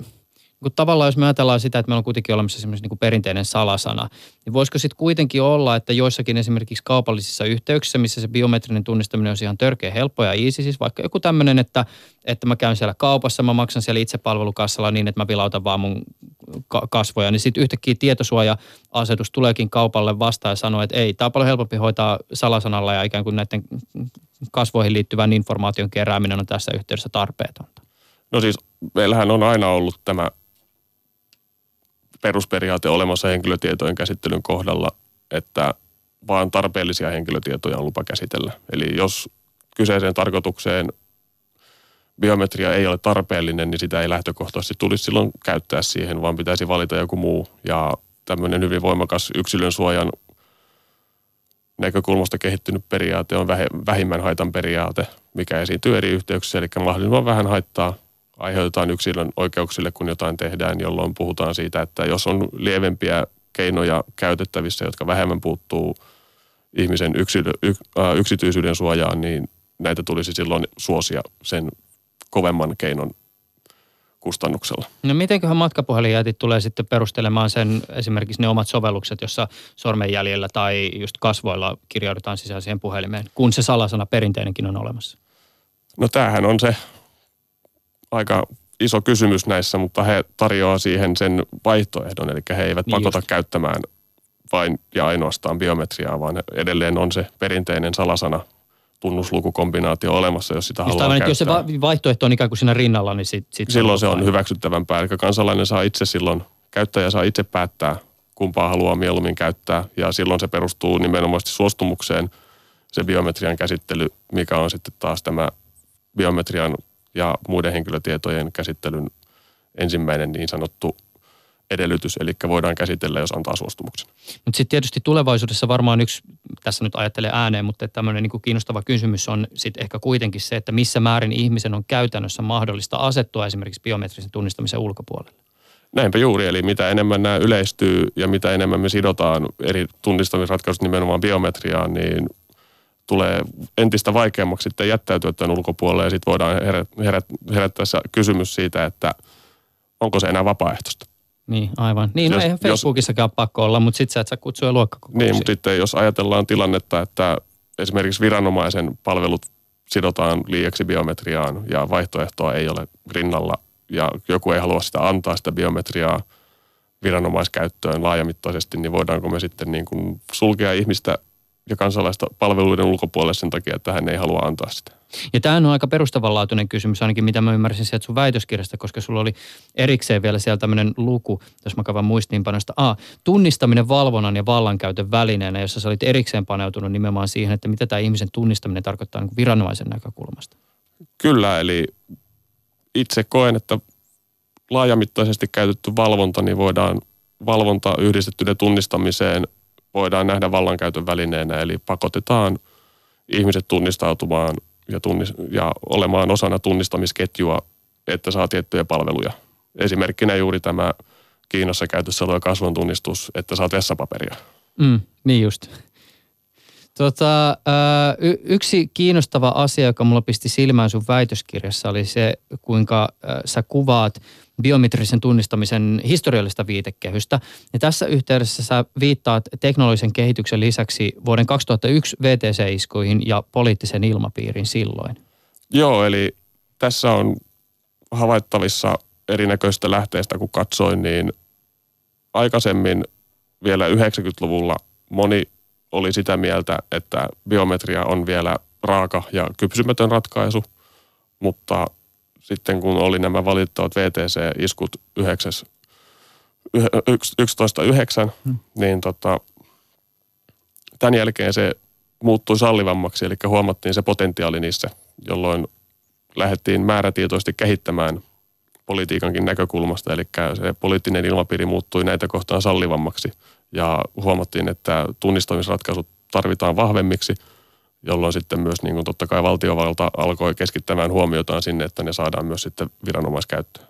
kun tavallaan jos me ajatellaan sitä, että meillä on kuitenkin olemassa semmoinen niin perinteinen salasana, niin voisiko sitten kuitenkin olla, että joissakin esimerkiksi kaupallisissa yhteyksissä, missä se biometrinen tunnistaminen on ihan törkeä helppo ja easy, siis vaikka joku tämmöinen, että, että mä käyn siellä kaupassa, mä maksan siellä itsepalvelukassalla niin, että mä vilautan vaan mun kasvoja, niin sitten yhtäkkiä tietosuoja-asetus tuleekin kaupalle vastaan ja sanoo, että ei, tämä on paljon helpompi hoitaa salasanalla ja ikään kuin näiden kasvoihin liittyvän informaation kerääminen on tässä yhteydessä tarpeetonta. No siis meillähän on aina ollut tämä perusperiaate olemassa henkilötietojen käsittelyn kohdalla, että vaan tarpeellisia henkilötietoja on lupa käsitellä. Eli jos kyseiseen tarkoitukseen biometria ei ole tarpeellinen, niin sitä ei lähtökohtaisesti tulisi silloin käyttää siihen, vaan pitäisi valita joku muu. Ja tämmöinen hyvin voimakas yksilön suojan näkökulmasta kehittynyt periaate on vähimmän haitan periaate, mikä esiintyy eri yhteyksissä, eli mahdollisimman vähän haittaa aiheutetaan yksilön oikeuksille, kun jotain tehdään, jolloin puhutaan siitä, että jos on lievempiä keinoja käytettävissä, jotka vähemmän puuttuu ihmisen yksilö, y, ä, yksityisyyden suojaan, niin näitä tulisi silloin suosia sen kovemman keinon kustannuksella. No mitenköhän matkapuhelinjätit tulee sitten perustelemaan sen esimerkiksi ne omat sovellukset, jossa sormenjäljellä tai just kasvoilla kirjaudutaan sisään siihen puhelimeen, kun se salasana perinteinenkin on olemassa? No tämähän on se aika iso kysymys näissä, mutta he tarjoaa siihen sen vaihtoehdon, eli he eivät niin pakota just. käyttämään vain ja ainoastaan biometriaa, vaan edelleen on se perinteinen salasana tunnuslukukombinaatio olemassa, jos sitä Just haluaa aivan, käyttää. Jos se vaihtoehto on ikään kuin siinä rinnalla, niin sit, sit silloin se on hyväksyttävämpää. Eli kansalainen saa itse silloin, käyttäjä saa itse päättää, kumpaa haluaa mieluummin käyttää. Ja silloin se perustuu nimenomaan suostumukseen, se biometrian käsittely, mikä on sitten taas tämä biometrian ja muiden henkilötietojen käsittelyn ensimmäinen niin sanottu edellytys, eli voidaan käsitellä, jos antaa suostumuksen. Mutta sitten tietysti tulevaisuudessa varmaan yksi, tässä nyt ajattelee ääneen, mutta tämmöinen niin kiinnostava kysymys on sitten ehkä kuitenkin se, että missä määrin ihmisen on käytännössä mahdollista asettua esimerkiksi biometrisen tunnistamisen ulkopuolelle. Näinpä juuri, eli mitä enemmän nämä yleistyy ja mitä enemmän me sidotaan eri tunnistamisratkaisut nimenomaan biometriaan, niin tulee entistä vaikeammaksi sitten jättäytyä tämän ulkopuolelle ja sitten voidaan herättää kysymys siitä, että onko se enää vapaaehtoista. Niin, aivan. Niin, no jos, no eihän Facebookissakaan jos, pakko olla, mutta sitten sä et saa kutsua luokkakokouksiin. Niin, mutta sitten jos ajatellaan tilannetta, että esimerkiksi viranomaisen palvelut sidotaan liiaksi biometriaan ja vaihtoehtoa ei ole rinnalla ja joku ei halua sitä antaa sitä biometriaa viranomaiskäyttöön laajamittaisesti, niin voidaanko me sitten niin kuin sulkea ihmistä ja kansalaista palveluiden ulkopuolelle sen takia, että hän ei halua antaa sitä. Ja tämä on aika perustavanlaatuinen kysymys, ainakin mitä mä ymmärsin sieltä sun väitöskirjasta, koska sulla oli erikseen vielä siellä tämmöinen luku, jos mä kavan muistiinpanosta. A, tunnistaminen valvonnan ja vallankäytön välineenä, jossa sä olit erikseen paneutunut nimenomaan siihen, että mitä tämä ihmisen tunnistaminen tarkoittaa niin viranomaisen näkökulmasta. Kyllä, eli itse koen, että laajamittaisesti käytetty valvonta, niin voidaan valvonta yhdistettyneen tunnistamiseen voidaan nähdä vallankäytön välineenä, eli pakotetaan ihmiset tunnistautumaan ja, tunnis, ja olemaan osana tunnistamisketjua, että saa tiettyjä palveluja. Esimerkkinä juuri tämä Kiinassa käytössä oleva kasvon tunnistus, että saa vessapaperia. Mm, niin just. Tota, y- yksi kiinnostava asia, joka mulla pisti silmään sun väitöskirjassa, oli se, kuinka sä kuvaat biometrisen tunnistamisen historiallista viitekehystä. Ja tässä yhteydessä sä viittaat teknologisen kehityksen lisäksi vuoden 2001 VTC-iskuihin ja poliittisen ilmapiirin silloin. Joo, eli tässä on havaittavissa erinäköistä lähteistä, kun katsoin, niin aikaisemmin vielä 90-luvulla moni oli sitä mieltä, että biometria on vielä raaka ja kypsymätön ratkaisu, mutta sitten kun oli nämä valittavat VTC-iskut 11.9, hmm. niin tota, tämän jälkeen se muuttui sallivammaksi, eli huomattiin se potentiaali niissä, jolloin lähdettiin määrätietoisesti kehittämään politiikankin näkökulmasta, eli se poliittinen ilmapiiri muuttui näitä kohtaan sallivammaksi ja huomattiin, että tunnistamisratkaisut tarvitaan vahvemmiksi jolloin sitten myös niin kuin totta kai valtiovalta alkoi keskittämään huomiotaan sinne, että ne saadaan myös sitten viranomaiskäyttöön.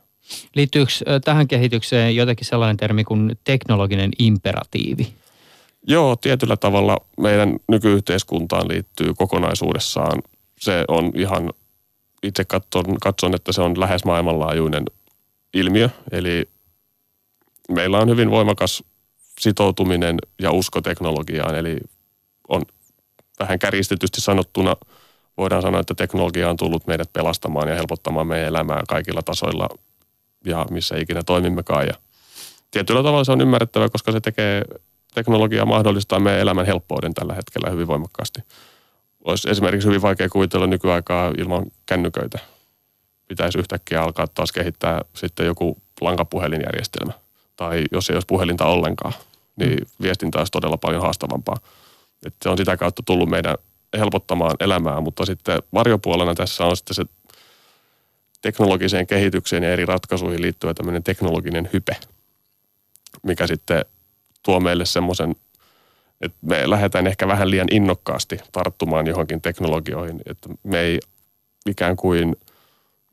Liittyykö tähän kehitykseen jotenkin sellainen termi kuin teknologinen imperatiivi? Joo, tietyllä tavalla meidän nykyyhteiskuntaan liittyy kokonaisuudessaan. Se on ihan, itse katson, katson, että se on lähes maailmanlaajuinen ilmiö. Eli meillä on hyvin voimakas sitoutuminen ja usko teknologiaan. Eli on vähän kärjistetysti sanottuna voidaan sanoa, että teknologia on tullut meidät pelastamaan ja helpottamaan meidän elämää kaikilla tasoilla ja missä ikinä toimimmekaan. Ja tietyllä tavalla se on ymmärrettävä, koska se tekee teknologia mahdollistaa meidän elämän helppouden tällä hetkellä hyvin voimakkaasti. Olisi esimerkiksi hyvin vaikea kuvitella nykyaikaa ilman kännyköitä. Pitäisi yhtäkkiä alkaa taas kehittää sitten joku lankapuhelinjärjestelmä. Tai jos ei olisi puhelinta ollenkaan, niin mm. viestintä olisi todella paljon haastavampaa. Että se on sitä kautta tullut meidän helpottamaan elämää, mutta sitten varjopuolena tässä on sitten se teknologiseen kehitykseen ja eri ratkaisuihin liittyvä tämmöinen teknologinen hype, mikä sitten tuo meille semmoisen, että me lähdetään ehkä vähän liian innokkaasti tarttumaan johonkin teknologioihin, että me ei ikään kuin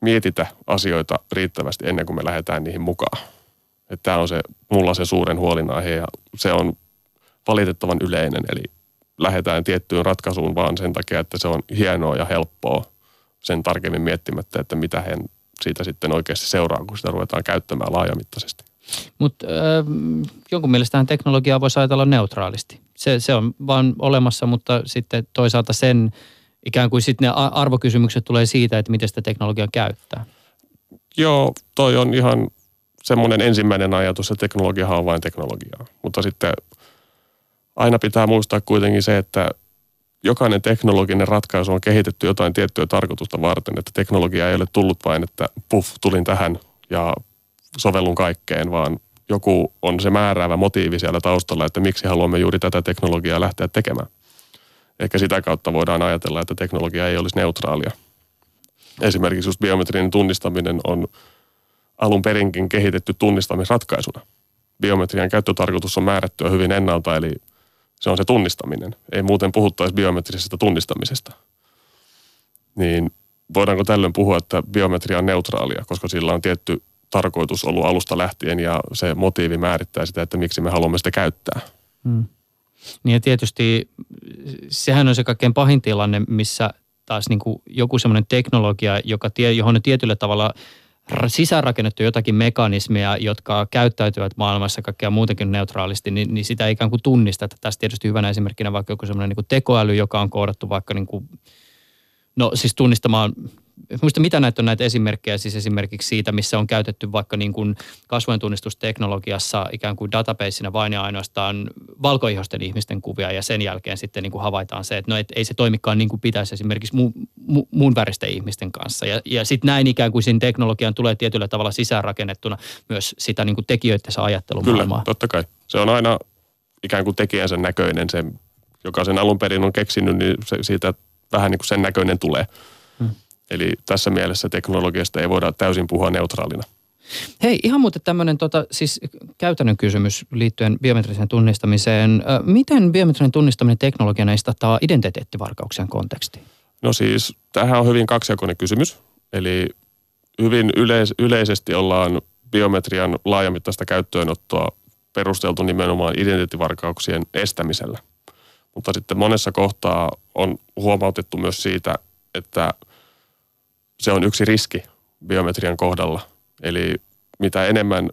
mietitä asioita riittävästi ennen kuin me lähdetään niihin mukaan. Että tämä on se, mulla se suuren huolinaihe ja se on valitettavan yleinen, eli lähdetään tiettyyn ratkaisuun vaan sen takia, että se on hienoa ja helppoa sen tarkemmin miettimättä, että mitä hän siitä sitten oikeasti seuraa, kun sitä ruvetaan käyttämään laajamittaisesti. Mutta äh, jonkun mielestähän teknologiaa voisi ajatella neutraalisti. Se, se on vaan olemassa, mutta sitten toisaalta sen ikään kuin sitten ne arvokysymykset tulee siitä, että miten sitä teknologiaa käyttää. Joo, toi on ihan semmoinen ensimmäinen ajatus, että teknologia on vain teknologiaa. Mutta sitten aina pitää muistaa kuitenkin se, että jokainen teknologinen ratkaisu on kehitetty jotain tiettyä tarkoitusta varten, että teknologia ei ole tullut vain, että puff, tulin tähän ja sovellun kaikkeen, vaan joku on se määräävä motiivi siellä taustalla, että miksi haluamme juuri tätä teknologiaa lähteä tekemään. Ehkä sitä kautta voidaan ajatella, että teknologia ei olisi neutraalia. Esimerkiksi just biometrinen tunnistaminen on alun perinkin kehitetty tunnistamisratkaisuna. Biometrian käyttötarkoitus on määrättyä hyvin ennalta, eli se on se tunnistaminen. Ei muuten puhuttaisi biometrisestä tunnistamisesta. Niin voidaanko tällöin puhua, että biometria on neutraalia, koska sillä on tietty tarkoitus ollut alusta lähtien ja se motiivi määrittää sitä, että miksi me haluamme sitä käyttää. Hmm. Niin ja tietysti sehän on se kaikkein pahin tilanne, missä taas niin kuin joku semmoinen teknologia, joka tie, johon on tietyllä tavalla sisäänrakennettu jotakin mekanismeja, jotka käyttäytyvät maailmassa kaikkea muutenkin neutraalisti, niin, niin sitä ei ikään kuin tunnista. Tässä tietysti hyvänä esimerkkinä vaikka joku semmoinen niin tekoäly, joka on koodattu vaikka niin kuin, no siis tunnistamaan Muista mitä näitä on näitä esimerkkejä, siis esimerkiksi siitä, missä on käytetty vaikka niin kuin kasvojen tunnistusteknologiassa ikään kuin databaseina vain ja ainoastaan valkoihosten ihmisten kuvia ja sen jälkeen sitten niin kuin havaitaan se, että no et ei se toimikaan niin kuin pitäisi esimerkiksi mu, mu, muun väristen ihmisten kanssa. Ja, ja sitten näin ikään kuin siinä teknologian tulee tietyllä tavalla sisäänrakennettuna myös sitä niin kuin tekijöiden ajattelumaailmaa. Kyllä, totta kai. Se on aina ikään kuin tekijänsä näköinen, se, joka sen alun perin on keksinyt, niin se, siitä vähän niin kuin sen näköinen tulee. Eli tässä mielessä teknologiasta ei voida täysin puhua neutraalina. Hei, ihan muuten tämmöinen tota, siis käytännön kysymys liittyen biometriseen tunnistamiseen. Miten biometrinen tunnistaminen teknologiana istattaa identiteettivarkauksien kontekstiin? No siis, tämähän on hyvin kaksijakoinen kysymys. Eli hyvin yleis- yleisesti ollaan biometrian laajamittaista käyttöönottoa perusteltu nimenomaan identiteettivarkauksien estämisellä. Mutta sitten monessa kohtaa on huomautettu myös siitä, että – se on yksi riski biometrian kohdalla. Eli mitä enemmän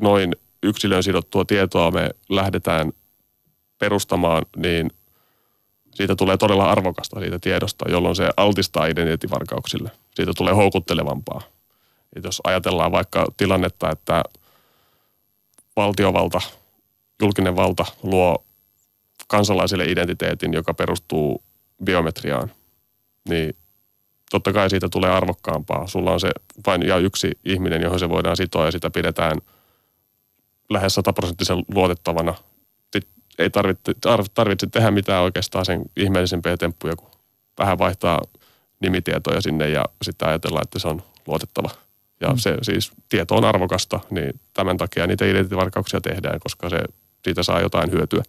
noin yksilön sidottua tietoa me lähdetään perustamaan, niin siitä tulee todella arvokasta siitä tiedosta, jolloin se altistaa identiteettivarkauksille. Siitä tulee houkuttelevampaa. Et jos ajatellaan vaikka tilannetta, että valtiovalta, julkinen valta luo kansalaisille identiteetin, joka perustuu biometriaan, niin totta kai siitä tulee arvokkaampaa. Sulla on se vain ja yksi ihminen, johon se voidaan sitoa ja sitä pidetään lähes sataprosenttisen luotettavana. Ei tarvitse, tarvitse tehdä mitään oikeastaan sen ihmeellisempiä temppuja, kun vähän vaihtaa nimitietoja sinne ja sitten ajatellaan, että se on luotettava. Ja mm. se siis tieto on arvokasta, niin tämän takia niitä identiteettivarkauksia tehdään, koska se, siitä saa jotain hyötyä.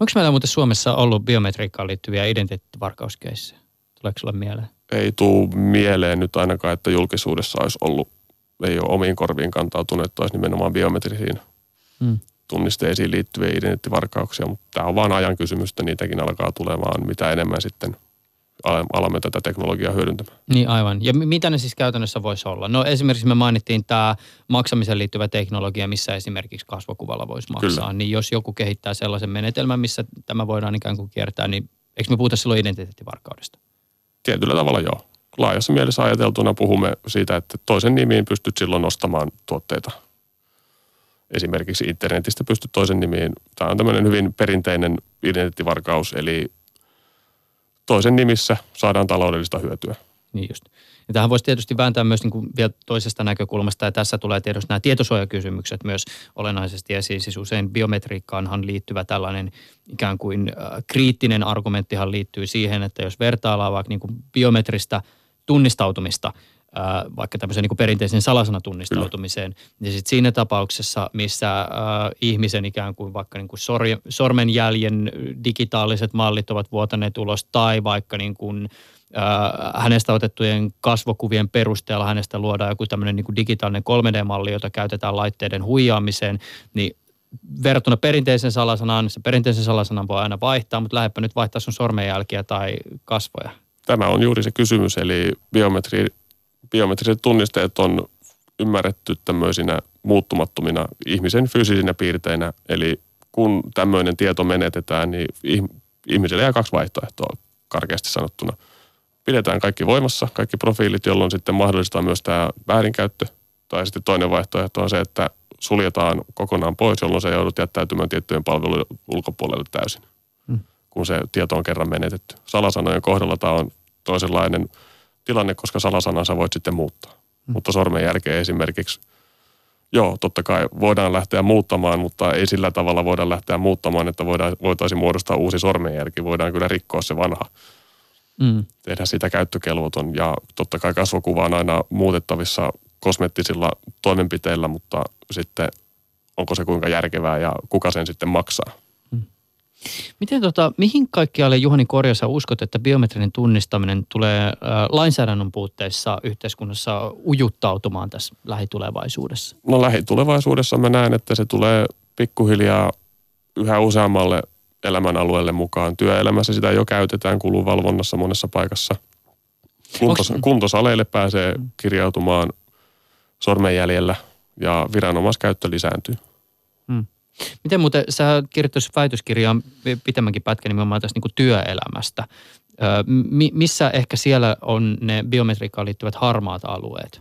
Onko meillä muuten Suomessa ollut biometriikkaan liittyviä identiteettivarkauskeissejä? Tuleeko sulle mieleen? Ei tuu mieleen nyt ainakaan, että julkisuudessa olisi ollut, ei ole omiin korviin kantautunut, että olisi nimenomaan biometrisiin hmm. tunnisteisiin liittyviä identiteettivarkauksia, mutta tämä on vain ajan kysymys, että niitäkin alkaa tulemaan mitä enemmän sitten – alamme tätä teknologiaa hyödyntämään. Niin aivan. Ja mitä ne siis käytännössä voisi olla? No esimerkiksi me mainittiin tämä maksamiseen liittyvä teknologia, missä esimerkiksi kasvokuvalla voisi maksaa. Kyllä. Niin jos joku kehittää sellaisen menetelmän, missä tämä voidaan ikään kuin kiertää, niin eikö me puhuta silloin identiteettivarkaudesta? Tietyllä tavalla joo. Laajassa mielessä ajateltuna puhumme siitä, että toisen nimiin pystyt silloin ostamaan tuotteita. Esimerkiksi internetistä pystyt toisen nimiin. Tämä on tämmöinen hyvin perinteinen identiteettivarkaus, eli toisen nimissä saadaan taloudellista hyötyä. Niin just. Ja tähän voisi tietysti vääntää myös niin kuin vielä toisesta näkökulmasta, ja tässä tulee tietysti nämä tietosuojakysymykset myös olennaisesti esiin. Siis usein biometriikkaanhan liittyvä tällainen ikään kuin äh, kriittinen argumenttihan liittyy siihen, että jos vertaillaan vaikka niin kuin biometristä tunnistautumista äh, vaikka tämmöisen niin perinteisen salasanatunnistautumiseen, Kyllä. niin sitten siinä tapauksessa, missä äh, ihmisen ikään kuin vaikka niin kuin sorje, sormenjäljen digitaaliset mallit ovat vuotaneet ulos tai vaikka niin kuin, äh, hänestä otettujen kasvokuvien perusteella hänestä luodaan joku tämmöinen niin digitaalinen 3D-malli, jota käytetään laitteiden huijaamiseen, niin verrattuna perinteisen salasanaan, se perinteisen salasanan voi aina vaihtaa, mutta lähdepä nyt vaihtaa sun sormenjälkiä tai kasvoja. Tämä on juuri se kysymys, eli biometri biometriset tunnisteet on ymmärretty tämmöisinä muuttumattomina ihmisen fyysisinä piirteinä. Eli kun tämmöinen tieto menetetään, niin ihmiselle jää kaksi vaihtoehtoa karkeasti sanottuna. Pidetään kaikki voimassa, kaikki profiilit, jolloin sitten mahdollistaa myös tämä väärinkäyttö. Tai sitten toinen vaihtoehto on se, että suljetaan kokonaan pois, jolloin se joudut jättäytymään tiettyjen palvelujen ulkopuolelle täysin, hmm. kun se tieto on kerran menetetty. Salasanojen kohdalla tämä on toisenlainen – tilanne, koska salasanansa voit sitten muuttaa. Hmm. Mutta sormenjälkeen esimerkiksi, joo, totta kai voidaan lähteä muuttamaan, mutta ei sillä tavalla voida lähteä muuttamaan, että voidaan, voitaisiin muodostaa uusi sormenjälki. Voidaan kyllä rikkoa se vanha, hmm. tehdä sitä käyttökelvoton. Ja totta kai kasvokuva on aina muutettavissa kosmettisilla toimenpiteillä, mutta sitten onko se kuinka järkevää ja kuka sen sitten maksaa. Miten tota, mihin kaikkialle Juhani Korjassa uskot, että biometrinen tunnistaminen tulee äh, lainsäädännön puutteissa yhteiskunnassa ujuttautumaan tässä lähitulevaisuudessa? No lähitulevaisuudessa mä näen, että se tulee pikkuhiljaa yhä useammalle elämänalueelle mukaan. Työelämässä sitä jo käytetään kulunvalvonnassa monessa paikassa. Kuntos, Onks... Kuntosaleille pääsee kirjautumaan sormenjäljellä ja viranomaiskäyttö lisääntyy. Hmm. Miten muuten, sä kirjoittaisi väitöskirjaan pitemmänkin pätkän nimenomaan tästä niin työelämästä. Mi- missä ehkä siellä on ne biometriikkaan liittyvät harmaat alueet?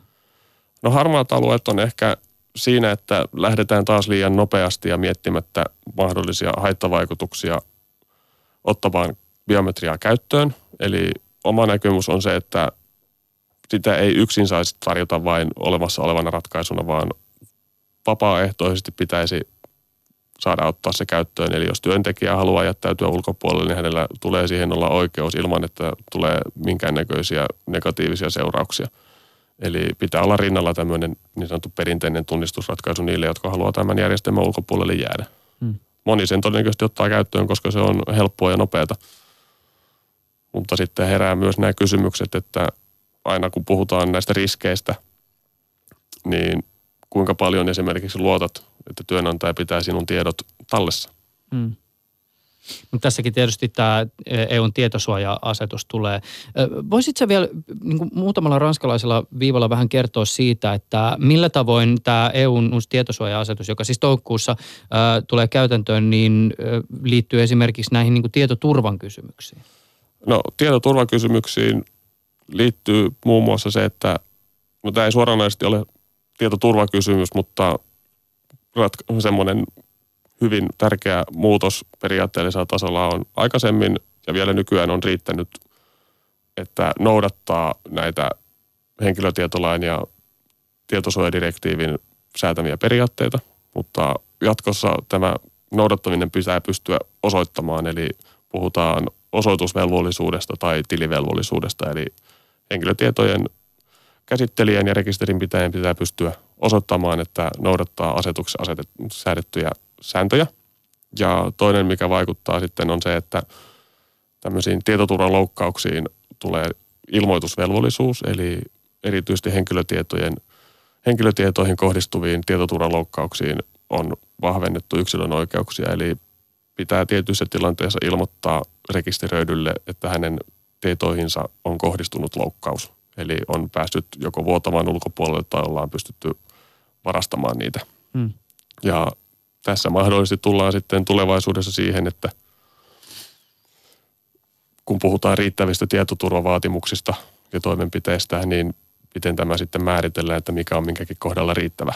No harmaat alueet on ehkä siinä, että lähdetään taas liian nopeasti ja miettimättä mahdollisia haittavaikutuksia ottamaan biometriaa käyttöön. Eli oma näkemys on se, että sitä ei yksin saisi tarjota vain olemassa olevana ratkaisuna, vaan vapaaehtoisesti pitäisi saada ottaa se käyttöön. Eli jos työntekijä haluaa jättäytyä ulkopuolelle, niin hänellä tulee siihen olla oikeus ilman, että tulee minkäännäköisiä negatiivisia seurauksia. Eli pitää olla rinnalla tämmöinen niin sanottu perinteinen tunnistusratkaisu niille, jotka haluaa tämän järjestelmän ulkopuolelle jäädä. Hmm. Moni sen todennäköisesti ottaa käyttöön, koska se on helppoa ja nopeata. Mutta sitten herää myös nämä kysymykset, että aina kun puhutaan näistä riskeistä, niin kuinka paljon esimerkiksi luotat että työnantaja pitää sinun tiedot tallessa. Mm. Mutta tässäkin tietysti tämä EUn tietosuoja-asetus tulee. Voisitko vielä niin muutamalla ranskalaisella viivalla vähän kertoa siitä, että millä tavoin tämä EUn uusi tietosuoja-asetus, joka siis toukokuussa ää, tulee käytäntöön, niin liittyy esimerkiksi näihin niin tietoturvan kysymyksiin? No tietoturvakysymyksiin liittyy muun muassa se, että no tämä ei suoranaisesti ole tietoturvakysymys, mutta ratka- semmoinen hyvin tärkeä muutos periaatteellisella tasolla on aikaisemmin ja vielä nykyään on riittänyt, että noudattaa näitä henkilötietolain ja tietosuojadirektiivin säätämiä periaatteita, mutta jatkossa tämä noudattaminen pitää pystyä osoittamaan, eli puhutaan osoitusvelvollisuudesta tai tilivelvollisuudesta, eli henkilötietojen käsittelijän ja rekisterin pitäjän pitää pystyä osoittamaan, että noudattaa asetuksessa säädettyjä sääntöjä. Ja toinen, mikä vaikuttaa sitten on se, että tämmöisiin tietoturvaloukkauksiin tulee ilmoitusvelvollisuus, eli erityisesti henkilötietojen, henkilötietoihin kohdistuviin tietoturvaloukkauksiin on vahvennettu yksilön oikeuksia, eli pitää tietyissä tilanteissa ilmoittaa rekisteröidylle, että hänen tietoihinsa on kohdistunut loukkaus. Eli on päässyt joko vuotamaan ulkopuolelle tai ollaan pystytty varastamaan niitä. Hmm. Ja tässä mahdollisesti tullaan sitten tulevaisuudessa siihen, että kun puhutaan riittävistä tietoturvavaatimuksista ja toimenpiteistä, niin miten tämä sitten määritellään, että mikä on minkäkin kohdalla riittävä.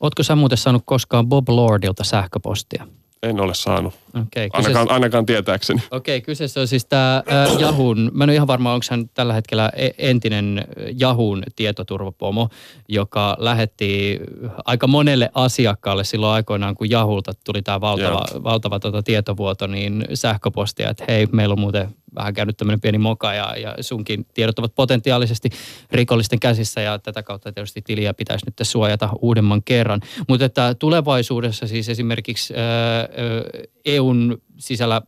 Oletko sä muuten saanut koskaan Bob Lordilta sähköpostia? En ole saanut. Okay, kyseessä... ainakaan, ainakaan tietääkseni. Okei, okay, kyseessä on siis tämä Jahun, mä en ole ihan varma, onko hän tällä hetkellä e, entinen Jahun tietoturvapomo, joka lähetti aika monelle asiakkaalle silloin aikoinaan, kun Jahulta tuli tämä valtava, valtava tota tietovuoto, niin sähköpostia, että hei, meillä on muuten vähän käynyt tämmöinen pieni moka ja, ja sunkin tiedot ovat potentiaalisesti rikollisten käsissä ja tätä kautta tietysti tiliä pitäisi nyt suojata uudemman kerran. Mutta että tulevaisuudessa siis esimerkiksi ää, EUn sisällä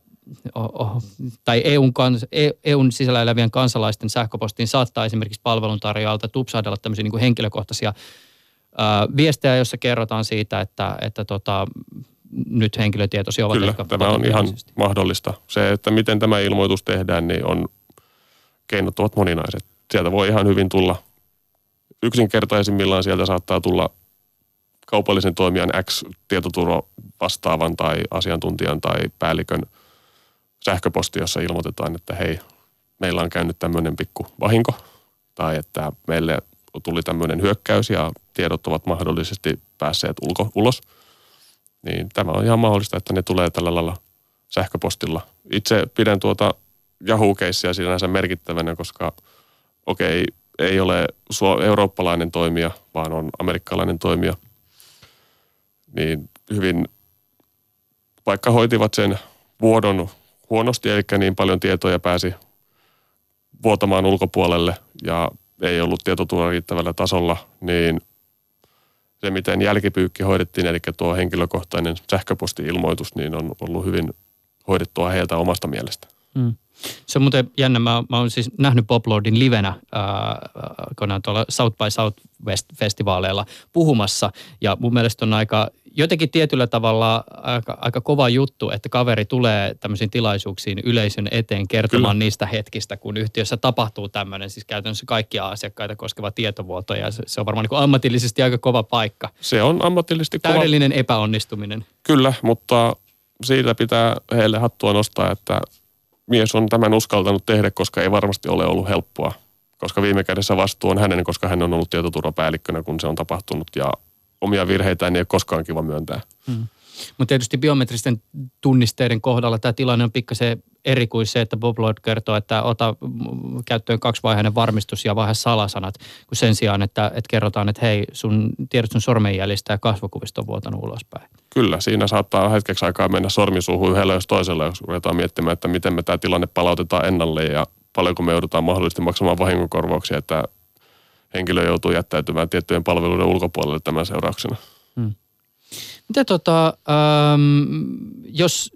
oh, tai EUn, kans, EUn sisällä elävien kansalaisten sähköpostiin saattaa esimerkiksi palveluntarjoajalta tupsahdella tämmöisiä niin henkilökohtaisia viestejä, joissa kerrotaan siitä, että, että tota, nyt henkilötietosi ovat. Kyllä, tämä on ihan mahdollista. Se, että miten tämä ilmoitus tehdään, niin on, keinot ovat moninaiset. Sieltä voi ihan hyvin tulla, yksinkertaisimmillaan sieltä saattaa tulla kaupallisen toimijan X tietoturva vastaavan tai asiantuntijan tai päällikön sähköposti, jossa ilmoitetaan, että hei, meillä on käynyt tämmöinen pikku vahinko tai että meille tuli tämmöinen hyökkäys ja tiedot ovat mahdollisesti päässeet ulko, ulos – niin tämä on ihan mahdollista, että ne tulee tällä lailla sähköpostilla. Itse pidän tuota Yahoo-keissiä sinänsä merkittävänä, koska okei, okay, ei ole eurooppalainen toimija, vaan on amerikkalainen toimija. Niin hyvin, vaikka hoitivat sen vuodon huonosti, eli niin paljon tietoja pääsi vuotamaan ulkopuolelle ja ei ollut tietoturva riittävällä tasolla, niin – se, miten jälkipyykki hoidettiin, eli tuo henkilökohtainen sähköposti-ilmoitus, niin on ollut hyvin hoidettua heiltä omasta mielestä. Mm. Se on muuten jännä. Mä, mä oon siis nähnyt Bob Lordin livenä äh, tuolla South by Southwest-festivaaleilla puhumassa. Ja mun mielestä on aika jotenkin tietyllä tavalla aika, aika kova juttu, että kaveri tulee tämmöisiin tilaisuuksiin yleisön eteen kertomaan Kyllä. niistä hetkistä, kun yhtiössä tapahtuu tämmöinen, siis käytännössä kaikkia asiakkaita koskeva tietovuoto ja se, se on varmaan niin ammatillisesti aika kova paikka. Se on ammatillisesti kova. Täydellinen epäonnistuminen. Kyllä, mutta siitä pitää heille hattua nostaa, että mies on tämän uskaltanut tehdä, koska ei varmasti ole ollut helppoa. Koska viime kädessä vastuu on hänen, koska hän on ollut tietoturvapäällikkönä, kun se on tapahtunut ja omia virheitä ei ole koskaan kiva myöntää. Hmm. Mutta tietysti biometristen tunnisteiden kohdalla tämä tilanne on pikkasen eri kuin se, että Bob Lloyd kertoo, että ota käyttöön kaksivaiheinen varmistus ja vaihe salasanat, kun sen sijaan, että, että kerrotaan, että hei, sun tiedot sun sormenjäljistä ja kasvokuvista on vuotanut ulospäin. Kyllä, siinä saattaa hetkeksi aikaa mennä sormisuuhun yhdellä jos toisella, jos ruvetaan miettimään, että miten me tämä tilanne palautetaan ennalle ja paljonko me joudutaan mahdollisesti maksamaan vahingonkorvauksia, että henkilö joutuu jättäytymään tiettyjen palveluiden ulkopuolelle tämän seurauksena. Hmm. Mitä tota, ähm, jos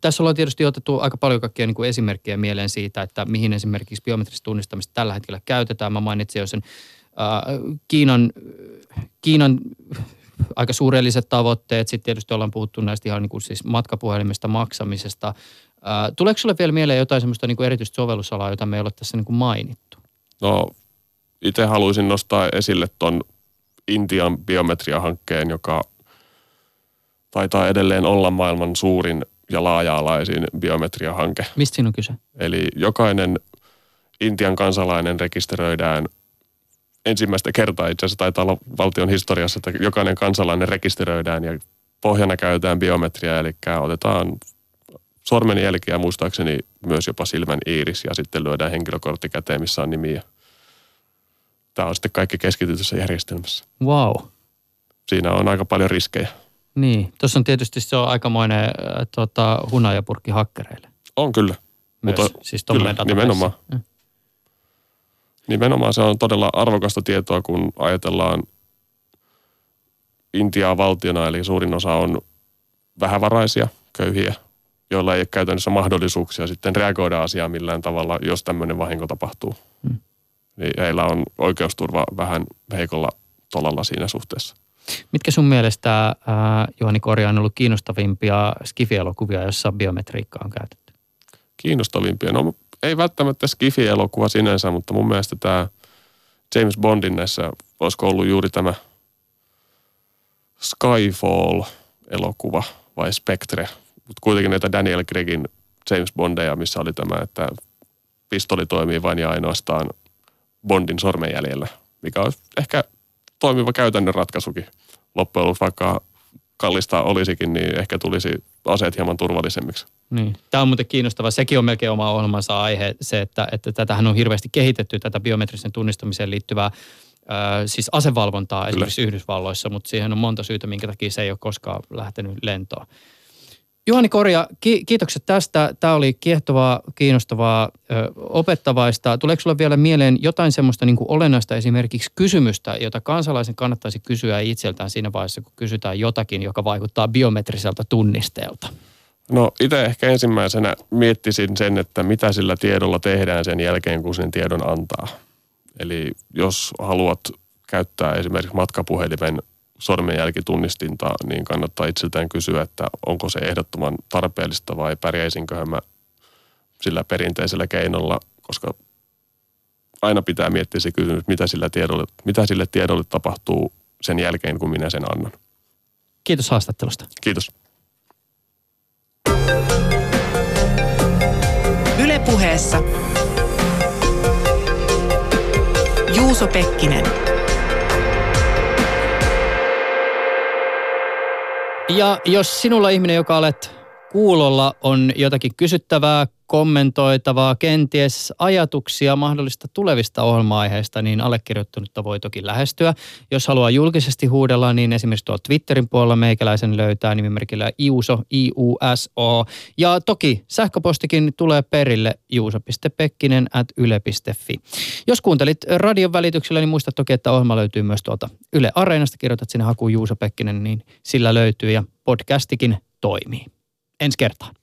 tässä ollaan tietysti otettu aika paljon kaikkia niin kuin esimerkkejä mieleen siitä, että mihin esimerkiksi biometristä tunnistamista tällä hetkellä käytetään. Mä mainitsin jo sen äh, Kiinan, Kiinan aika suurelliset tavoitteet. Sitten tietysti ollaan puhuttu näistä ihan niin kuin siis matkapuhelimista maksamisesta. Äh, tuleeko sinulle vielä mieleen jotain semmoista niin kuin erityistä sovellusalaa, jota me ei ole tässä niin kuin mainittu? No itse haluaisin nostaa esille tuon Intian biometriahankkeen, joka taitaa edelleen olla maailman suurin ja laaja-alaisin biometriahanke. Mistä siinä on kyse? Eli jokainen Intian kansalainen rekisteröidään ensimmäistä kertaa itse asiassa taitaa olla valtion historiassa, että jokainen kansalainen rekisteröidään ja pohjana käytetään biometriaa, eli otetaan sormenjälkiä muistaakseni myös jopa silmän iiris ja sitten lyödään henkilökortti käteen, missä on nimiä tämä on sitten kaikki keskitytyssä järjestelmässä. Wow. Siinä on aika paljon riskejä. Niin, tuossa on tietysti se on aikamoinen äh, tota, hunajapurkki hakkereille. On kyllä. Myös, Mutta, siis kyllä, nimenomaan. Mm. Nimenomaan se on todella arvokasta tietoa, kun ajatellaan Intiaa valtiona, eli suurin osa on vähävaraisia, köyhiä, joilla ei ole käytännössä mahdollisuuksia sitten reagoida asiaan millään tavalla, jos tämmöinen vahinko tapahtuu. Hmm. Niin heillä on oikeusturva vähän heikolla tolalla siinä suhteessa. Mitkä sun mielestä, äh, Juhani Korja, on ollut kiinnostavimpia skifi-elokuvia, joissa biometriikkaa on käytetty? Kiinnostavimpia? No ei välttämättä skifi-elokuva sinänsä, mutta mun mielestä tämä James Bondin näissä, olisiko ollut juuri tämä Skyfall-elokuva vai Spectre, mutta kuitenkin näitä Daniel Craigin James Bondeja, missä oli tämä, että pistoli toimii vain ja ainoastaan Bondin sormenjäljellä, mikä on ehkä toimiva käytännön ratkaisukin loppujen lopuksi, vaikka kallista olisikin, niin ehkä tulisi aseet hieman turvallisemmiksi. Niin. Tämä on muuten kiinnostava. Sekin on melkein oma ohjelmansa aihe, se, että, että tätähän on hirveästi kehitetty, tätä biometrisen tunnistamiseen liittyvää äh, siis asevalvontaa Kyllä. esimerkiksi Yhdysvalloissa, mutta siihen on monta syytä, minkä takia se ei ole koskaan lähtenyt lentoon. Juhani Korja, ki- kiitokset tästä. Tämä oli kiehtovaa, kiinnostavaa, ö, opettavaista. Tuleeko sinulle vielä mieleen jotain semmoista niin olennaista esimerkiksi kysymystä, jota kansalaisen kannattaisi kysyä itseltään siinä vaiheessa, kun kysytään jotakin, joka vaikuttaa biometriseltä tunnisteelta? No itse ehkä ensimmäisenä miettisin sen, että mitä sillä tiedolla tehdään sen jälkeen, kun sen tiedon antaa. Eli jos haluat käyttää esimerkiksi matkapuhelimen sormenjälkitunnistinta, niin kannattaa itseltään kysyä, että onko se ehdottoman tarpeellista vai pärjäisinköhän mä sillä perinteisellä keinolla, koska aina pitää miettiä se kysymys, mitä, sillä tiedolle, mitä sille tiedolle tapahtuu sen jälkeen, kun minä sen annan. Kiitos haastattelusta. Kiitos. Ylepuheessa Juuso Pekkinen. Ja jos sinulla ihminen, joka olet kuulolla, on jotakin kysyttävää, kommentoitavaa, kenties ajatuksia mahdollista tulevista ohjelma-aiheista, niin allekirjoittunutta voi toki lähestyä. Jos haluaa julkisesti huudella, niin esimerkiksi tuolla Twitterin puolella meikäläisen löytää nimimerkillä iuso, I-U-S-O. Ja toki sähköpostikin tulee perille juuso.pekkinen at yle.fi. Jos kuuntelit radion välityksellä, niin muista toki, että ohjelma löytyy myös tuolta Yle Areenasta. Kirjoitat sinne hakuun Juuso Pekkinen, niin sillä löytyy ja podcastikin toimii. Ensi kertaan.